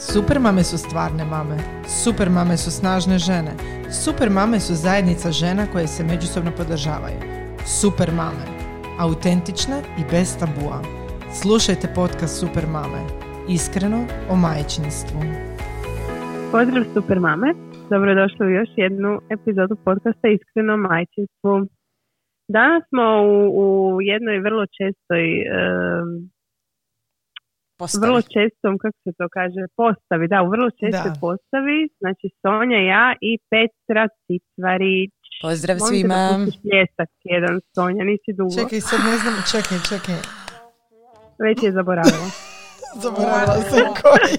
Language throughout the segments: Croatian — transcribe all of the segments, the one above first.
Super mame su stvarne mame. Super mame su snažne žene. Super mame su zajednica žena koje se međusobno podržavaju. Super mame. Autentične i bez tabua. Slušajte podcast Super mame. Iskreno o majčinstvu. Pozdrav super mame, dobrodošli u još jednu epizodu podcasta Iskreno o majčinstvu. Danas smo u, jednoj vrlo čestoj Postavi. vrlo čestom, kako se to kaže, postavi, da, u vrlo čestoj Da. postavi, znači Sonja, ja i Petra Citvarić. Pozdrav Molim te svima. da pustiš pljesak jedan, Sonja, nisi dugo, Čekaj, sad ne znam, čekaj, čekaj. već je zaboravila. Zaboravila sam koji.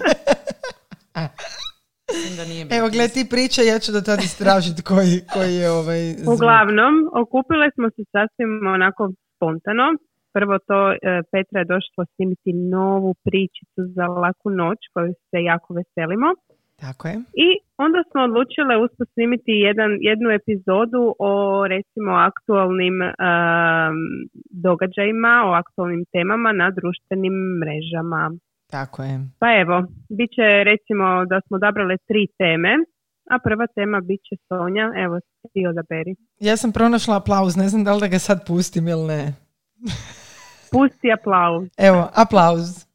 Da nije Evo, gledaj, ti priča, ja ću do tada istražiti koji, koji je ovaj zvuk. Uglavnom, okupile smo se sasvim onako spontano. Prvo to, e, Petra je došla snimiti novu pričicu za laku noć koju se jako veselimo. Tako je. I onda smo odlučile usput snimiti jedan, jednu epizodu o recimo aktualnim em, događajima, o aktualnim temama na društvenim mrežama. Tako je. Pa evo, bit će recimo da smo odabrale tri teme, a prva tema bit će Sonja, evo ti odaberi. Ja sam pronašla aplauz, ne znam da li da ga sad pustim ili ne. Pusti aplauz. Evo, aplauz.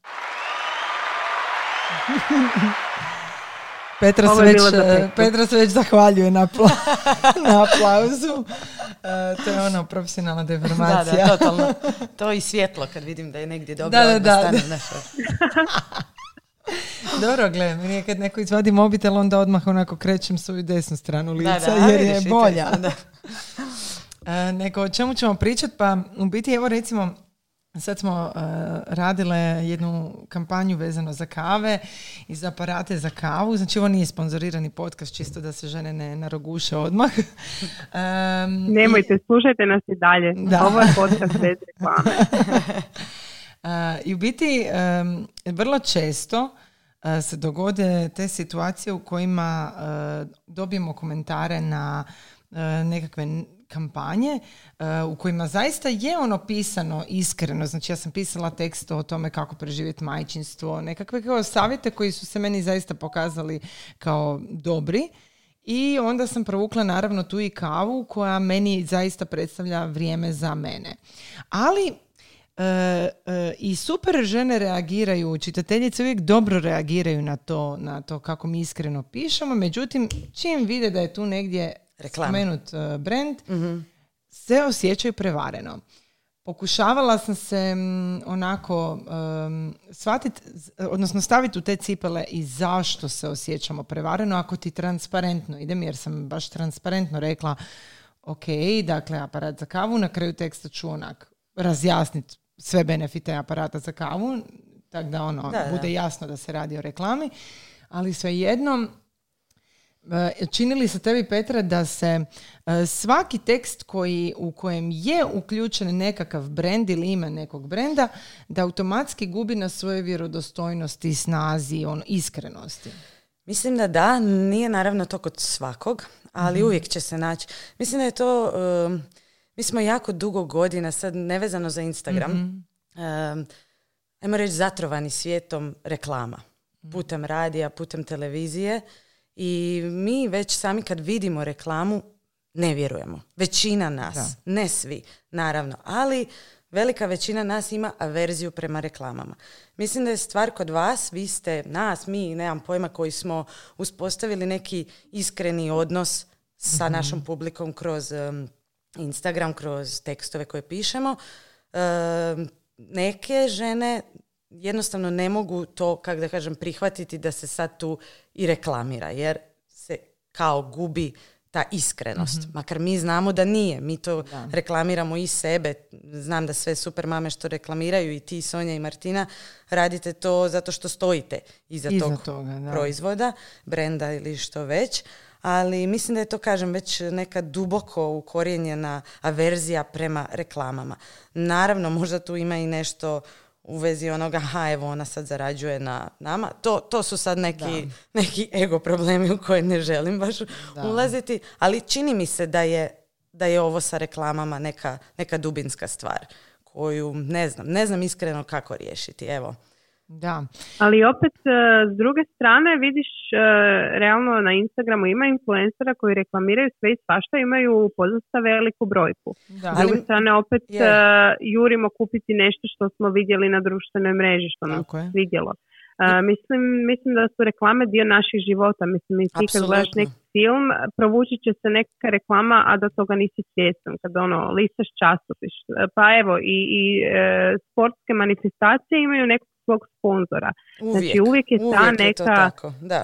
Petra se, već, eh. Petra se već zahvaljuje na, apla- na aplauzu. Eh, to je ono profesionalna Da, deformacija. da, totalno. To i svjetlo kad vidim da je negdje dobro. Da, da, da, stanem, da. Dobro, gle, meni je kad neko izvadi mobitel, onda odmah onako krećem svoju desnu stranu lica, Da, da, jer je vidiš bolja. da. E, nego o čemu ćemo pričati? Pa u biti evo recimo sad smo e, radile jednu kampanju vezano za kave i za aparate za kavu. Znači ovo nije sponzorirani podcast čisto da se žene ne naroguše odmah. Em, Nemojte, slušajte nas i dalje. Da. Ovo je podcast bez reklame. E, I u biti em, vrlo često e, se dogode te situacije u kojima dobijemo komentare na nekakve kampanje e, u kojima zaista je ono pisano iskreno. Znači ja sam pisala tekst o tome kako preživjeti majčinstvo, nekakve kao savjete koji su se meni zaista pokazali kao dobri. I onda sam provukla naravno tu i kavu koja meni zaista predstavlja vrijeme za mene. Ali E, e, i super žene reagiraju, čitateljice uvijek dobro reagiraju na to, na to kako mi iskreno pišemo, međutim čim vide da je tu negdje Reklama. spomenut e, brand, se osjećaju prevareno. Pokušavala sam se mm, onako um, shvatiti, odnosno staviti u te cipele i zašto se osjećamo prevareno ako ti transparentno idem, jer sam baš transparentno rekla ok, dakle aparat za kavu, na kraju teksta ću onak razjasniti sve benefite aparata za kavu, tako da ono Da, da. bude jasno da se radi o reklami, ali svejedno Čini li se tebi, Petra, da se e, svaki tekst koji, u kojem je uključen nekakav brend ili ime nekog brenda, da automatski gubi na svojoj vjerodostojnosti, snazi, on, iskrenosti? Mislim da da, nije naravno to kod svakog, ali Mhm. uvijek će se naći. Mislim da je to, um, mi smo jako dugo godina, sad nevezano za Instagram, Mhm. um, ajmo reći zatrovani svijetom reklama. Mhm. Putem radija, putem televizije i mi već sami kad vidimo reklamu ne vjerujemo. Većina nas, ne svi, naravno, ali velika većina nas ima averziju prema reklamama. Mislim da je stvar kod vas, vi ste nas, mi, nemam pojma, koji smo uspostavili neki iskreni odnos sa našom publikom kroz em, Instagram, kroz tekstove koje pišemo. Em, neke žene jednostavno ne mogu to, kako da kažem, prihvatiti da se sad tu i reklamira, jer se kao gubi ta iskrenost. Makar mi znamo da nije. Mi to reklamiramo i sebe. Znam da sve super mame što reklamiraju i ti, Sonja i Martina, radite to zato što stojite iza, Iza tog toga, da. proizvoda, brenda ili što već. Ali mislim da je to, kažem, već neka duboko ukorijenjena averzija prema reklamama. Naravno, možda tu ima i nešto u vezi onoga, aha, evo ona sad zarađuje na nama. To, to su sad neki, neki ego problemi u koje ne želim baš ulaziti, ali čini mi se da je, da je ovo sa reklamama neka, neka dubinska stvar koju ne znam, ne znam iskreno kako riješiti. Evo, Da. Ali opet e, s druge strane vidiš e, realno na Instagramu ima influencera koji reklamiraju sve i svašta imaju podosta veliku brojku. Da. S druge strane opet Je. e, jurimo kupiti nešto što smo vidjeli na društvenoj mreži što nam se svidjelo. E, mislim, mislim da su reklame dio naših života. Mislim, i ti kad gledaš neki film, provući će se neka reklama, a da toga nisi svjestan. Kad ono, listaš časopis. Pa evo, i, i e, sportske manifestacije imaju nekog svog sponzora. Uvijek, Znači, uvijek je ta uvijek je to neka- tako, da.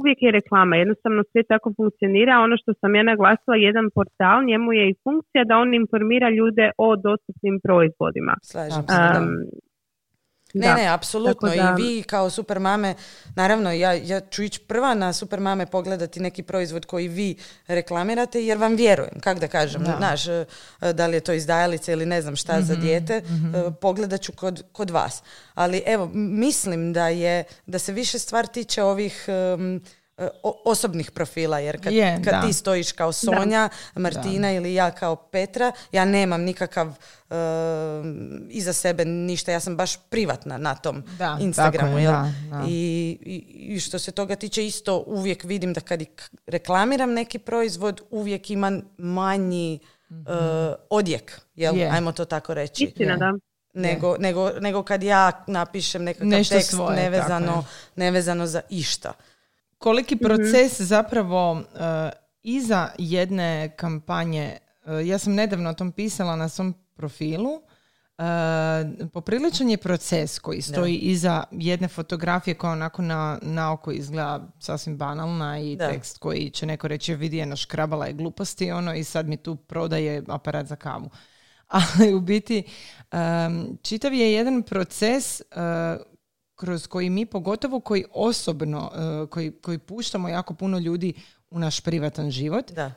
Uvijek je reklama, jednostavno sve tako funkcionira. Ono što sam ja naglasila, jedan portal, njemu je i funkcija da on informira ljude o dostupnim proizvodima. Slažem se. Tako. da. Um, Ne, da. ne, apsolutno. Da- I vi kao super mame, naravno, ja, ja ću ići prva na super mame pogledati neki proizvod koji vi reklamirate jer vam vjerujem, kako da kažem, Da. znaš, e, da li je to izdajalica ili ne znam šta za dijete, e, pogledat ću kod, kod vas. Ali evo, mislim da je, da se više stvar tiče ovih o- osobnih profila, jer kad, Je, kad da. ti stojiš kao Sonja, Martina ili ja kao Petra, ja nemam nikakav e, iza sebe ništa, ja sam baš privatna na tom Da, Instagramu. tako je, jel? da, da. I, i, I što se toga tiče isto uvijek vidim da kad reklamiram neki proizvod uvijek ima manji e, odjek, jel? Je. Ajmo to tako reći. Istina, Je. da. Nego, nego, nego kad ja napišem nekakav Nešto tekst svoje, nevezano, nevezano za išta. Koliki proces zapravo e, iza jedne kampanje, e, ja sam nedavno o tom pisala na svom profilu, e, popriličan je proces koji stoji iza jedne fotografije koja onako na, na oko izgleda sasvim banalna i Da. tekst koji će neko reći vidi je naškrabala je gluposti ono i sad mi tu prodaje aparat za kavu. Ali u biti em, čitav je jedan proces e, kroz koji mi pogotovo koji osobno, e, koji, koji puštamo jako puno ljudi u naš privatan život. Da.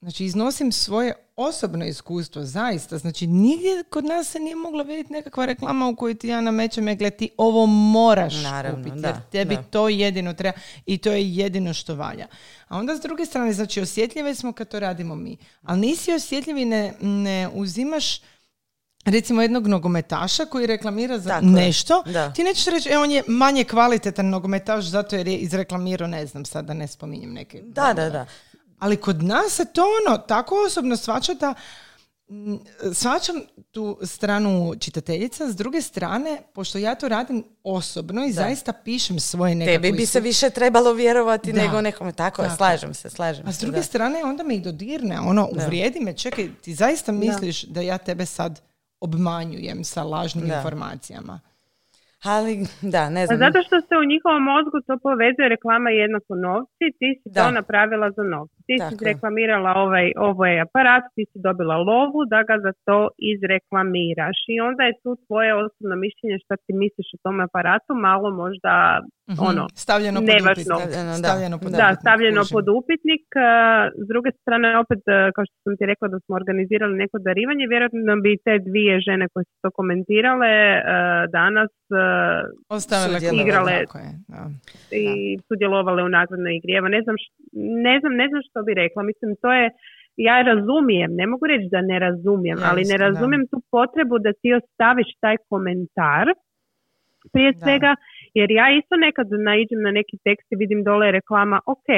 Znači, iznosim svoje osobno iskustvo, zaista. Znači, nigdje kod nas se nije mogla vidjeti nekakva reklama u kojoj ti ja namećem, e, gle, ti ovo moraš Naravno, kupiti, da, jer tebi da. to jedino treba i to je jedino što valja. A onda s druge strane, znači, osjetljive smo kad to radimo mi. Ali nisi osjetljiv i ne, ne uzimaš recimo jednog nogometaša koji reklamira za Tako nešto, da. ti nećeš reći, e, on je manje kvalitetan nogometaš zato jer je izreklamirao, ne znam, sad da ne spominjem neke. Da, da, da. Ali kod nas se to ono, tako osobno svača da svačam tu stranu čitateljica, s druge strane, pošto ja to radim osobno i zaista pišem svoje nekako Tebi bi se više trebalo vjerovati Da. nego nekome. Tako je, Tako. slažem se, slažem a s se. druge da. strane onda me i dodirne, ono, uvrijedi me, čekaj, ti zaista misliš da ja tebe sad obmanjujem sa lažnim Da. informacijama. Ali, da, ne Pa znam. zato što se u njihovom mozgu to povezuje reklama je jednako novci, ti si Da. to napravila za novci. Ti Tako si reklamirala ovaj, ovaj aparat, ti si dobila lovu da ga za to izreklamiraš. I onda je tu tvoje osobno mišljenje što ti misliš o tom aparatu malo možda. Ono, stavljeno pod nevažno. upitnik. Stavljeno, da. Stavljeno pod Da, da, upitnik, stavljeno pod upitnik. e, S druge strane, opet, e, kao što sam ti rekla da smo organizirali neko darivanje, vjerojatno bi te dvije žene koje su to komentirale e, danas Ostavile. Igrale. Je, da. i sudjelovale u nagradnoj igri. Evo, ne znam, š- ne znam, ne znam što bi rekla. Mislim, to je, ja razumijem, ne mogu reći da ne razumijem, Ja ali ne da. razumijem tu potrebu da ti ostaviš taj komentar prije Da. svega, jer ja isto nekad naiđem na neki tekst i vidim dole reklama, ok,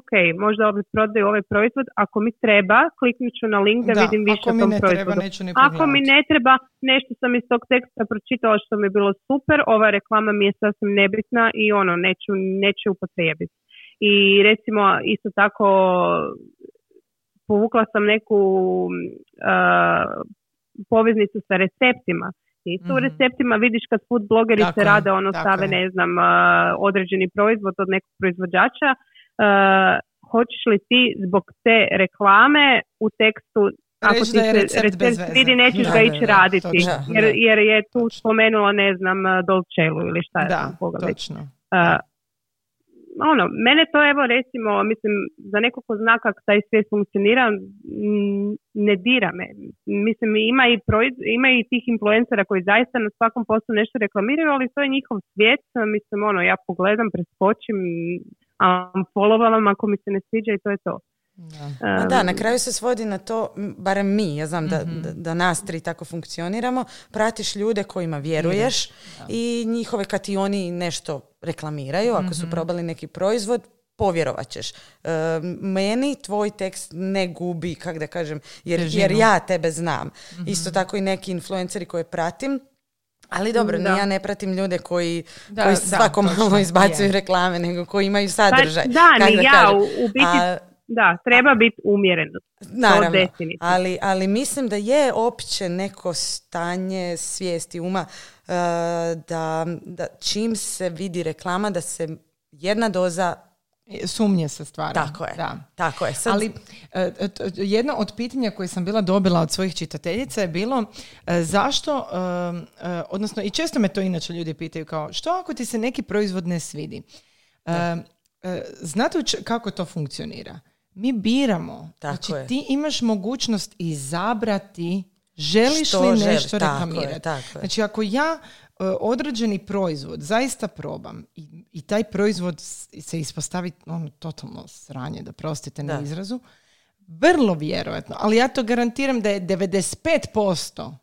ok, možda ovdje prodaju ovaj proizvod, ako mi treba, kliknut ću na link da, Da, vidim više o tom ne treba, proizvodu. neću ni Ako mi ne treba, nešto sam iz tog teksta pročitala što mi je bilo super, ova reklama mi je sasvim nebitna i ono, neću, neću upotrijebiti. I recimo, isto tako, povukla sam neku uh, poveznicu sa receptima. Isto u Mhm. receptima vidiš kad food blogerice Tako je, rade, ono stave, je. ne znam, uh, određeni proizvod od nekog proizvođača, uh, hoćeš li ti zbog te reklame u tekstu ako ti se recept svidi, nećeš Da, ga ići da, raditi. jer, jer je tu spomenula, ne znam, Dolcelu ili šta je Da, točno. Uh, ono, mene to evo recimo, mislim, za neko ko zna kako taj svijet funkcionira, ne dira me. Mislim, ima i, proiz- ima i tih influencera koji zaista na svakom poslu nešto reklamiraju, ali to je njihov svijet. Mislim, ono, ja pogledam, preskočim, a followavam ako mi se ne sviđa i to je to. Da. da, na kraju se svodi na to, barem mi, ja znam da, mhm. da, da, nas tri tako funkcioniramo, pratiš ljude kojima vjeruješ i njihove kad ti oni nešto reklamiraju, ako su mhm. probali neki proizvod, povjerovat ćeš. E, meni tvoj tekst ne gubi, kak da kažem, jer, jer ja tebe znam. Mhm. Isto tako i neki influenceri koje pratim, ali dobro, da. ja ne pratim ljude koji, da, koji svako malo izbacuju reklame, nego koji imaju sadržaj. Pa, da, ni ja, u, biti, da, treba biti umjereno. Naravno, ali, ali mislim da je opće neko stanje svijesti uma uh, da, da čim se vidi reklama da se jedna doza sumnje se stvara. Tako je. Da. Tako je. Sad... Ali e, jedno od pitanja koje sam bila dobila od svojih čitateljica je bilo e, zašto, e, odnosno i često me to inače ljudi pitaju kao što ako ti se neki proizvod ne svidi? Znate kako to funkcionira? Mi biramo. Tako znači je. ti imaš mogućnost izabrati želiš li nešto reklamirati. Znači ako ja E, određeni proizvod zaista probam i, i taj proizvod se ispostavi ono totalno sranje, da prostite na izrazu, vrlo vjerojatno, ali ja to garantiram da je 95%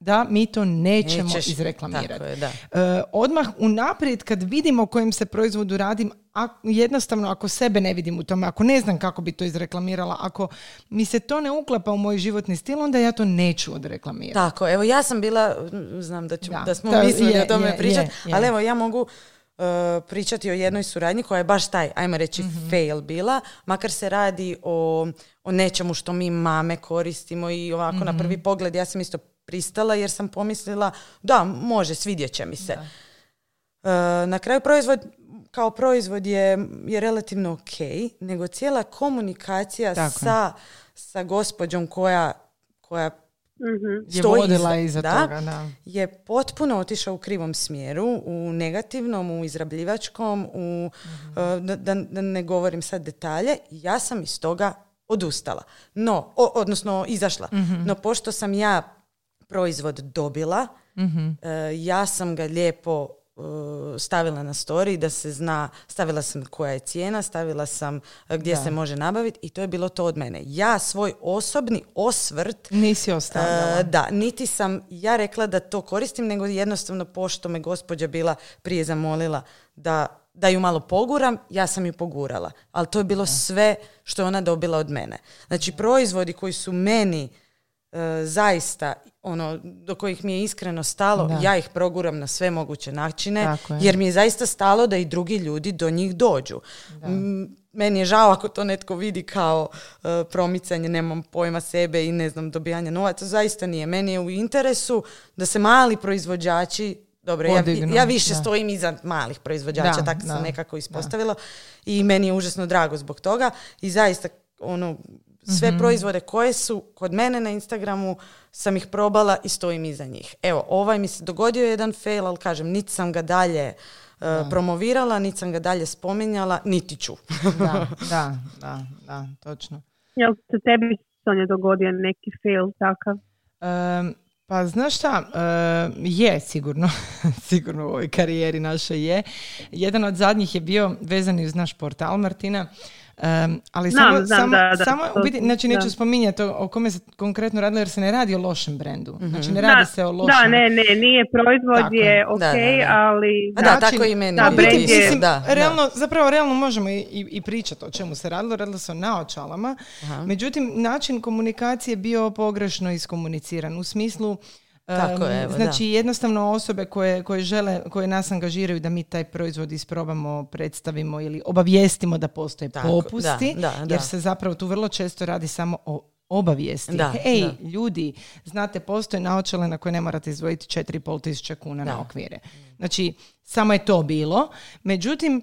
da mi to nećemo Nećeš, izreklamirati. Je, da. E, odmah unaprijed kad vidimo o kojem se proizvodu radim, a, jednostavno ako sebe ne vidim u tome, ako ne znam kako bi to izreklamirala, ako mi se to ne uklapa u moj životni stil, onda ja to neću odreklamirati. Tako, evo ja sam bila, znam da, ću, da, smo to, mislili o tome pričati, ali evo ja mogu uh, pričati o jednoj suradnji koja je baš taj, ajmo reći, mm fail bila, makar se radi o, o nečemu što mi mame koristimo i ovako na mhm. prvi pogled ja sam isto pristala jer sam pomislila da može, svidjet će mi se. E, na kraju proizvod kao proizvod je, je relativno ok, nego cijela komunikacija sa, sa gospođom koja, koja mm je vodila iza, da, toga, da. je potpuno otišao u krivom smjeru, u negativnom, u izrabljivačkom, u, mhm. e, da, da, da, ne govorim sad detalje. Ja sam iz toga odustala. No, odnosno izašla. Mhm. No, pošto sam ja proizvod dobila, mm ja sam ga lijepo e, stavila na story da se zna, stavila sam koja je cijena, stavila sam e, gdje se može nabaviti i to je bilo to od mene. Ja svoj osobni osvrt... Nisi ostavila. da, niti sam ja rekla da to koristim, nego jednostavno pošto me gospođa bila prije zamolila da da ju malo poguram, ja sam ju pogurala. Ali to je bilo sve što je ona dobila od mene. Znači, proizvodi koji su meni zaista ono do kojih mi je iskreno stalo, ja ih proguram na sve moguće načine, jer mi je zaista stalo da i drugi ljudi do njih dođu. Meni je žao ako to netko vidi kao e, promicanje, nemam pojma sebe i ne znam, dobijanje novaca, zaista nije. Meni je u interesu da se mali proizvođači dobro, ja, ja, više stojim iza malih proizvođača, tako sam nekako ispostavila i meni je užasno drago zbog toga i zaista ono sve mm proizvode koje su kod mene na Instagramu sam ih probala i stojim iza njih. Evo, ovaj mi se dogodio jedan fail, ali kažem, niti sam ga dalje uh, promovirala, niti sam ga dalje spominjala, niti ću. da, da, da, da, točno. Jel se tebi Sonja dogodio neki fail takav? pa znaš šta, je sigurno, sigurno u ovoj karijeri našoj je. Jedan od zadnjih je bio vezan uz naš portal Martina Um, ali samo, samo, da, samo u biti, znači neću spominjati o, o, kome se konkretno radilo jer se ne radi o lošem brendu. mm Znači ne radi se o lošem. Da, ne, ne, nije proizvod je ok, ali... Da, da, tako i meni. Da, brand je, mislim, da, realno, zapravo realno možemo i, i, i pričati o čemu se radilo. Radilo se o naočalama. Međutim, način komunikacije bio pogrešno iskomuniciran u smislu tako je, znači jednostavno osobe koje, koje žele, koje nas angažiraju da mi taj proizvod isprobamo, predstavimo ili obavijestimo da postoje popusti, jer se zapravo tu vrlo često radi samo o obavijesti. Da, Ej, ljudi, znate, postoje naočale na koje ne morate izdvojiti 4,5 tisuća kuna na okvire. Znači, samo je to bilo. Međutim,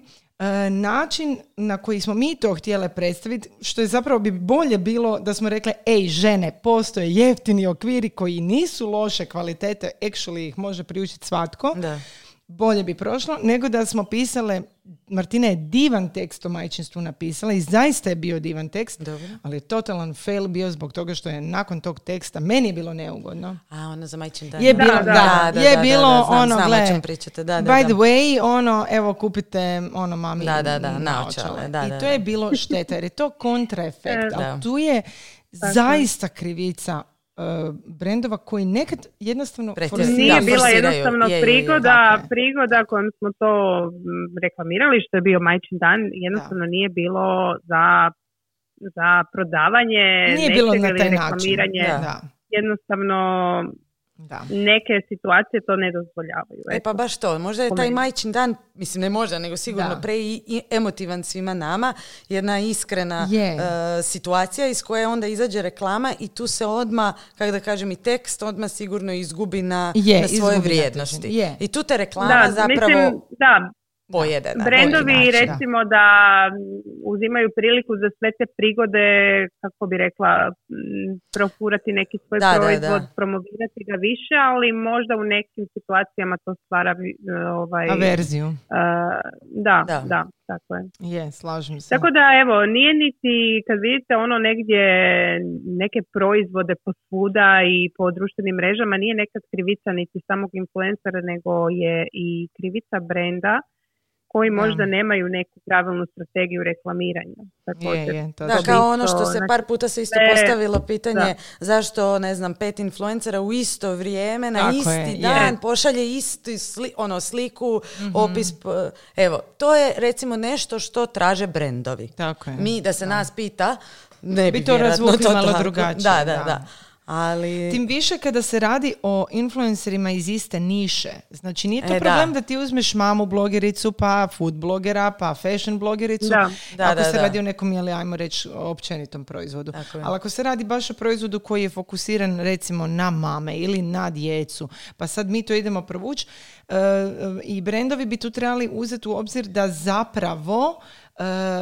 način na koji smo mi to htjele predstaviti, što je zapravo bi bolje bilo da smo rekli, ej žene, postoje jeftini okviri koji nisu loše kvalitete, actually ih može priučiti svatko, da. bolje bi prošlo, nego da smo pisale Martina je divan tekst o majčinstvu napisala i zaista je bio divan tekst, Dobro. ali je totalan fail bio zbog toga što je nakon tog teksta, meni je bilo neugodno. A, ono za majčin dan. Je Da, bilo, da. da, je bilo ono, gle, pričate, da, da, by da. the way, ono, evo kupite ono mami Da, da, da, naočale. da, I da, to da. je bilo šteta, jer je to kontraefekt, Da. ali tu je zaista krivica uh, brendova koji nekad jednostavno forsiraju. Nije bila jednostavno Je, je, je, prigoda, tako je. prigoda kojom smo to mm, reklamirali, što je bio majčin dan, jednostavno nije bilo za, za prodavanje Nije bilo na taj način. Da, Jednostavno da. neke situacije to ne dozvoljavaju. E pa baš to, možda je taj majčin dan, mislim ne možda, nego sigurno Da. pre i, emotivan svima nama, jedna iskrena Je. e, situacija iz koje onda izađe reklama i tu se odma, kako da kažem, i tekst odma sigurno izgubi na, na svoje vrijednosti. je. I tu te reklama Da, zapravo mislim, da, pojede. na neki Brendovi način. recimo da uzimaju priliku za sve te prigode, kako bi rekla, profurati neki svoj Da, da, proizvod, da. promovirati ga više, ali možda u nekim situacijama to stvara vi- ovaj, Averziju. uh, da, Da. da, tako je. Je, slažem se. Tako da evo, nije niti kad vidite ono negdje neke proizvode posvuda i po društvenim mrežama, nije nekad krivica niti samog influencera, nego je i krivica brenda koji Da. možda nemaju neku pravilnu strategiju reklamiranja. Također. je, je, to Da, da. kao ono što se par puta se isto postavilo pitanje da. zašto, ne znam, pet influencera u isto vrijeme, na Tako isti je, je. dan pošalje istu sli- ono, sliku, Mhm. opis. p- Evo, to je recimo nešto što traže brendovi. Tako je. Mi, da se nas pita, ne bi, Bi to razvukli malo drugačije, Da, da, da. Da. Ali... Tim više kada se radi o influencerima iz iste niše. Znači nije to E, da. problem da. ti uzmeš mamu blogericu, pa food blogera, pa fashion blogericu. Da. Da, ako da, se da. radi o nekom, jeli, ajmo reći, općenitom proizvodu. Tako je. Ali ako se radi baš o proizvodu koji je fokusiran recimo na mame ili na djecu, pa sad mi to idemo provući e, i brendovi bi tu trebali uzeti u obzir da zapravo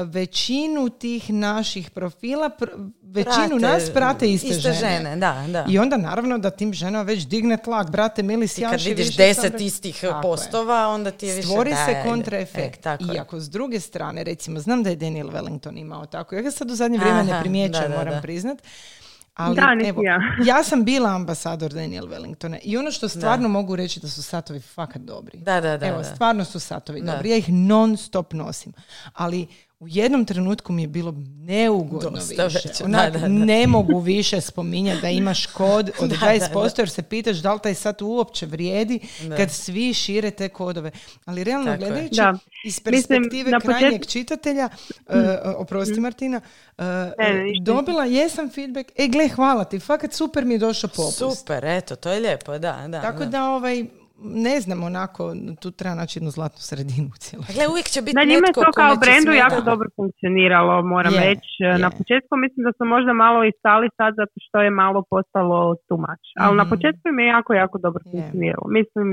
većinu tih naših profila, pr- većinu Prate nas prate iste, iste žene, da, da. I onda naravno da tim ženama već digne tlak, brate mili sjaši kad vidiš više deset sam istih Tako je. postova, onda ti je više... Stvori da, se ajde. kontraefekt. E, je. Iako s druge strane, recimo, znam da je Daniel Wellington imao tako. Ja ga sad u zadnje vrijeme ne primjećujem, moram priznat. Ali, Da, evo, ja. ja sam bila ambasador Daniel Wellingtona i ono što stvarno mogu reći da su satovi fakat dobri. Da, da, da, Evo, da. stvarno su satovi Da. dobri. Ja ih non stop nosim. Ali u jednom trenutku mi je bilo neugodno Dosta više. već, da, Onak, da, da. ne mogu više spominjati da imaš kod od Da, 20% da, da. jer se pitaš da li taj sat uopće vrijedi Da. kad svi šire te kodove. Ali realno Tako gledajući Da. iz Mislim, perspektive na krajnjeg početku- čitatelja, e, oprosti Martina, e, Ne, ne, ništa. dobila jesam feedback, e gle hvala ti, fakat super mi je došao popust. Super, eto, to je lijepo, da, da. Tako da. da ovaj, ne znam onako, tu treba naći jednu zlatnu sredinu u cijeloj. Gle, uvijek će biti Da njima je to kao brendu jako dobro funkcioniralo, moram Je, reći. Na je. početku mislim da su možda malo i stali sad zato što je malo postalo too much. Ali na Mhm. početku im je jako, jako dobro Je. funkcioniralo. Mislim,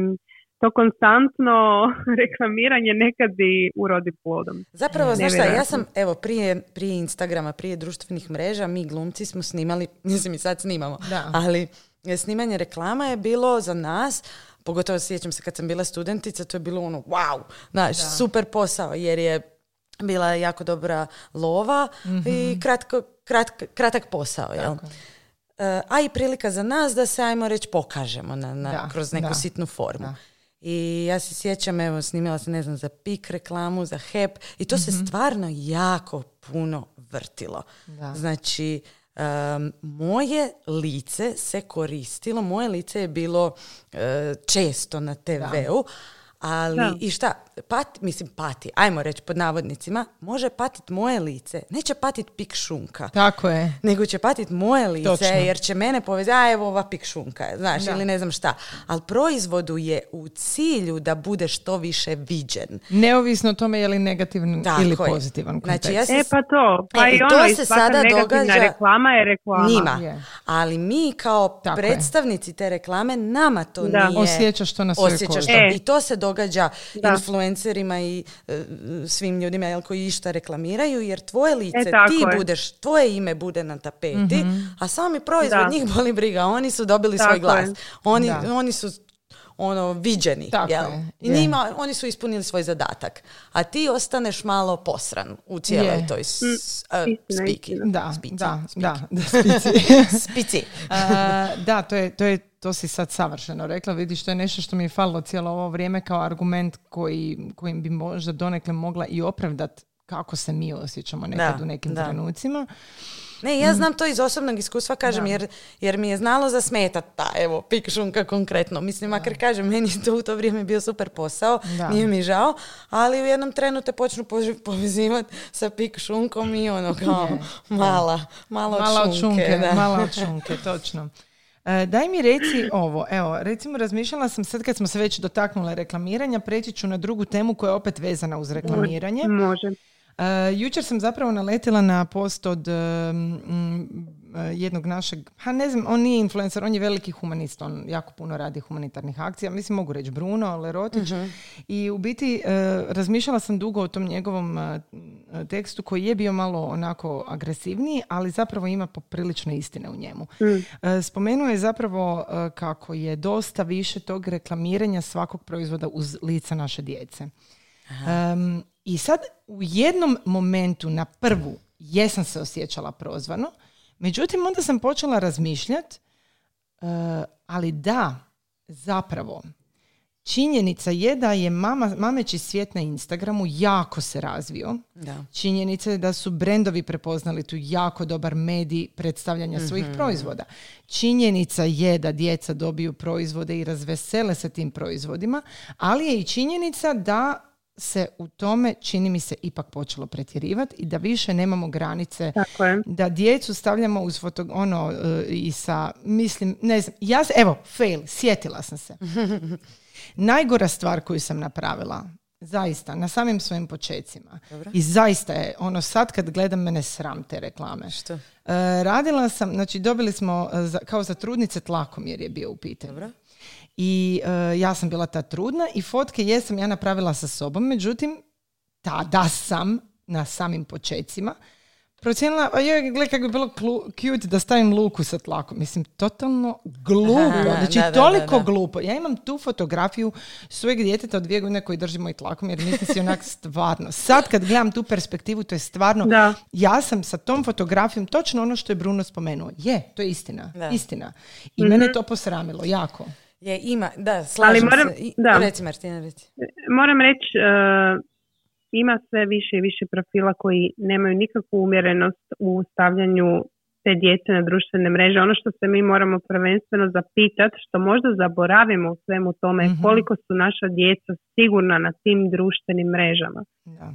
to konstantno reklamiranje nekad i urodi plodom. Zapravo, znaš šta, ja sam, evo, prije, prije Instagrama, prije društvenih mreža, mi glumci smo snimali, mislim i sad snimamo, Da. ali e, snimanje reklama je bilo za nas, pogotovo sjećam se kad sam bila studentica, to je bilo ono, wow, znaš, super posao, jer je bila jako dobra lova i kratko, kratk- kratak posao, jel? Tako. E, a i prilika za nas da se, ajmo reći, pokažemo na, na- Da, kroz neku da. sitnu formu. Da. I ja se sjećam, evo, snimala sam, ne znam, za PIK reklamu, za HEP i to Mhm. se stvarno jako puno vrtilo. Da. Znači, em, moje lice se koristilo, moje lice je bilo e, često na TV-u, ali Da. i šta, pat, mislim pati, ajmo reći pod navodnicima, može patit moje lice, neće patit pik šunka. Tako je. Nego će patit moje lice Točno. jer će mene povezati, a evo ova pikšunka je, znaš, Da. ili ne znam šta. Ali proizvodu je u cilju da bude što više viđen. Neovisno o tome je li negativan Tako ili je. pozitivan kontekst. Znači, ja se E pa to, pa E, i to ono, se i svaka sada negativna događa reklama je reklama. njima. Je. Ali mi kao Tako je. predstavnici te reklame, nama to Da. nije... Osjećaš to na svojoj koži. E. I to se događa Da. influencerima i e, svim ljudima jel, koji išta reklamiraju, jer tvoje lice, E, ti je. budeš, tvoje ime bude na tapeti, Mhm. a sami proizvod Da. njih boli briga. Oni su dobili svoj Tako glas. je. Oni, Da. oni su ono viđeni. Tako jel? je, I je. njima, oni su ispunili svoj zadatak. A ti ostaneš malo posran u cijeloj Je. toj s, Mm, istina, spiki. Da, Spici, da, da, da, spici. Spici. A, da, to je, to je, to si sad savršeno rekla. Vidiš, to je nešto što mi je falilo cijelo ovo vrijeme kao argument koji, kojim bi možda donekle mogla i opravdat kako se mi osjećamo nekad Da, u nekim da. trenucima. Ne, ja znam to iz osobnog iskustva, kažem, Da. jer, jer mi je znalo zasmetat ta, evo, pik šunka konkretno. Mislim, makar kažem, meni je to u to vrijeme bio super posao, Da. nije mi žao, ali u jednom trenu te počnu povezivati sa pik šunkom i ono kao mala, malo od Mala od šunke. da. mala od šunke, točno. E, daj mi reci ovo, evo, recimo razmišljala sam sad kad smo se već dotaknule reklamiranja, preći ću na drugu temu koja je opet vezana uz reklamiranje. Može. E, jučer sam zapravo naletila na post od jednog našeg, ha ne znam, on nije influencer, on je veliki humanist, on jako puno radi humanitarnih akcija, mislim mogu reći Bruno Lerotić i u biti e, razmišljala sam dugo o tom njegovom e, tekstu koji je bio malo onako agresivniji, ali zapravo ima poprilično istine u njemu. E, Spomenuo je zapravo e, kako je dosta više tog reklamiranja svakog proizvoda uz lica naše djece. Em, I sad u jednom momentu na prvu jesam se osjećala prozvano, međutim onda sam počela razmišljati, ali da, zapravo, činjenica je da je mama, mameći svijet na Instagramu jako se razvio. Da. Činjenica je da su brendovi prepoznali tu jako dobar medij predstavljanja svojih proizvoda. Činjenica je da djeca dobiju proizvode i razvesele se tim proizvodima, ali je i činjenica da se u tome, čini mi se, ipak počelo pretjerivati i da više nemamo granice Tako je. da djecu stavljamo uz foto, ono, e, i sa, mislim, ne znam, ja, se- evo, fail, sjetila sam se. Najgora stvar koju sam napravila, zaista, na samim svojim počecima. Dobro. I zaista je, ono, sad kad gledam mene sram te reklame. Što? E, radila sam, znači dobili smo e, za, kao za trudnice tlakomjer je bio u pitanju. Dobro. I e, ja sam bila ta trudna i fotke jesam ja napravila sa sobom, međutim, tada sam na samim počecima procijenila, a joj, gle kako bi bilo klu- cute da stavim luku sa tlakom. Mislim, totalno glupo. Aha, znači, da, da, toliko da, da. glupo. Ja imam tu fotografiju svojeg djeteta od dvije godine koji drži moj tlakom, jer mislim si onak stvarno. Sad kad gledam tu perspektivu, to je stvarno, Da. ja sam sa tom fotografijom točno ono što je Bruno spomenuo. Je, to je istina. Da. Istina. I mene je to posramilo, jako. Je, ima, da, slažem moram- se. I, da. Reci Martina, reci. Moram reći, e, ima sve više i više profila koji nemaju nikakvu umjerenost u stavljanju te djece na društvene mreže. Ono što se mi moramo prvenstveno zapitati, što možda zaboravimo u svemu tome, Mhm. koliko su naša djeca sigurna na tim društvenim mrežama. Da.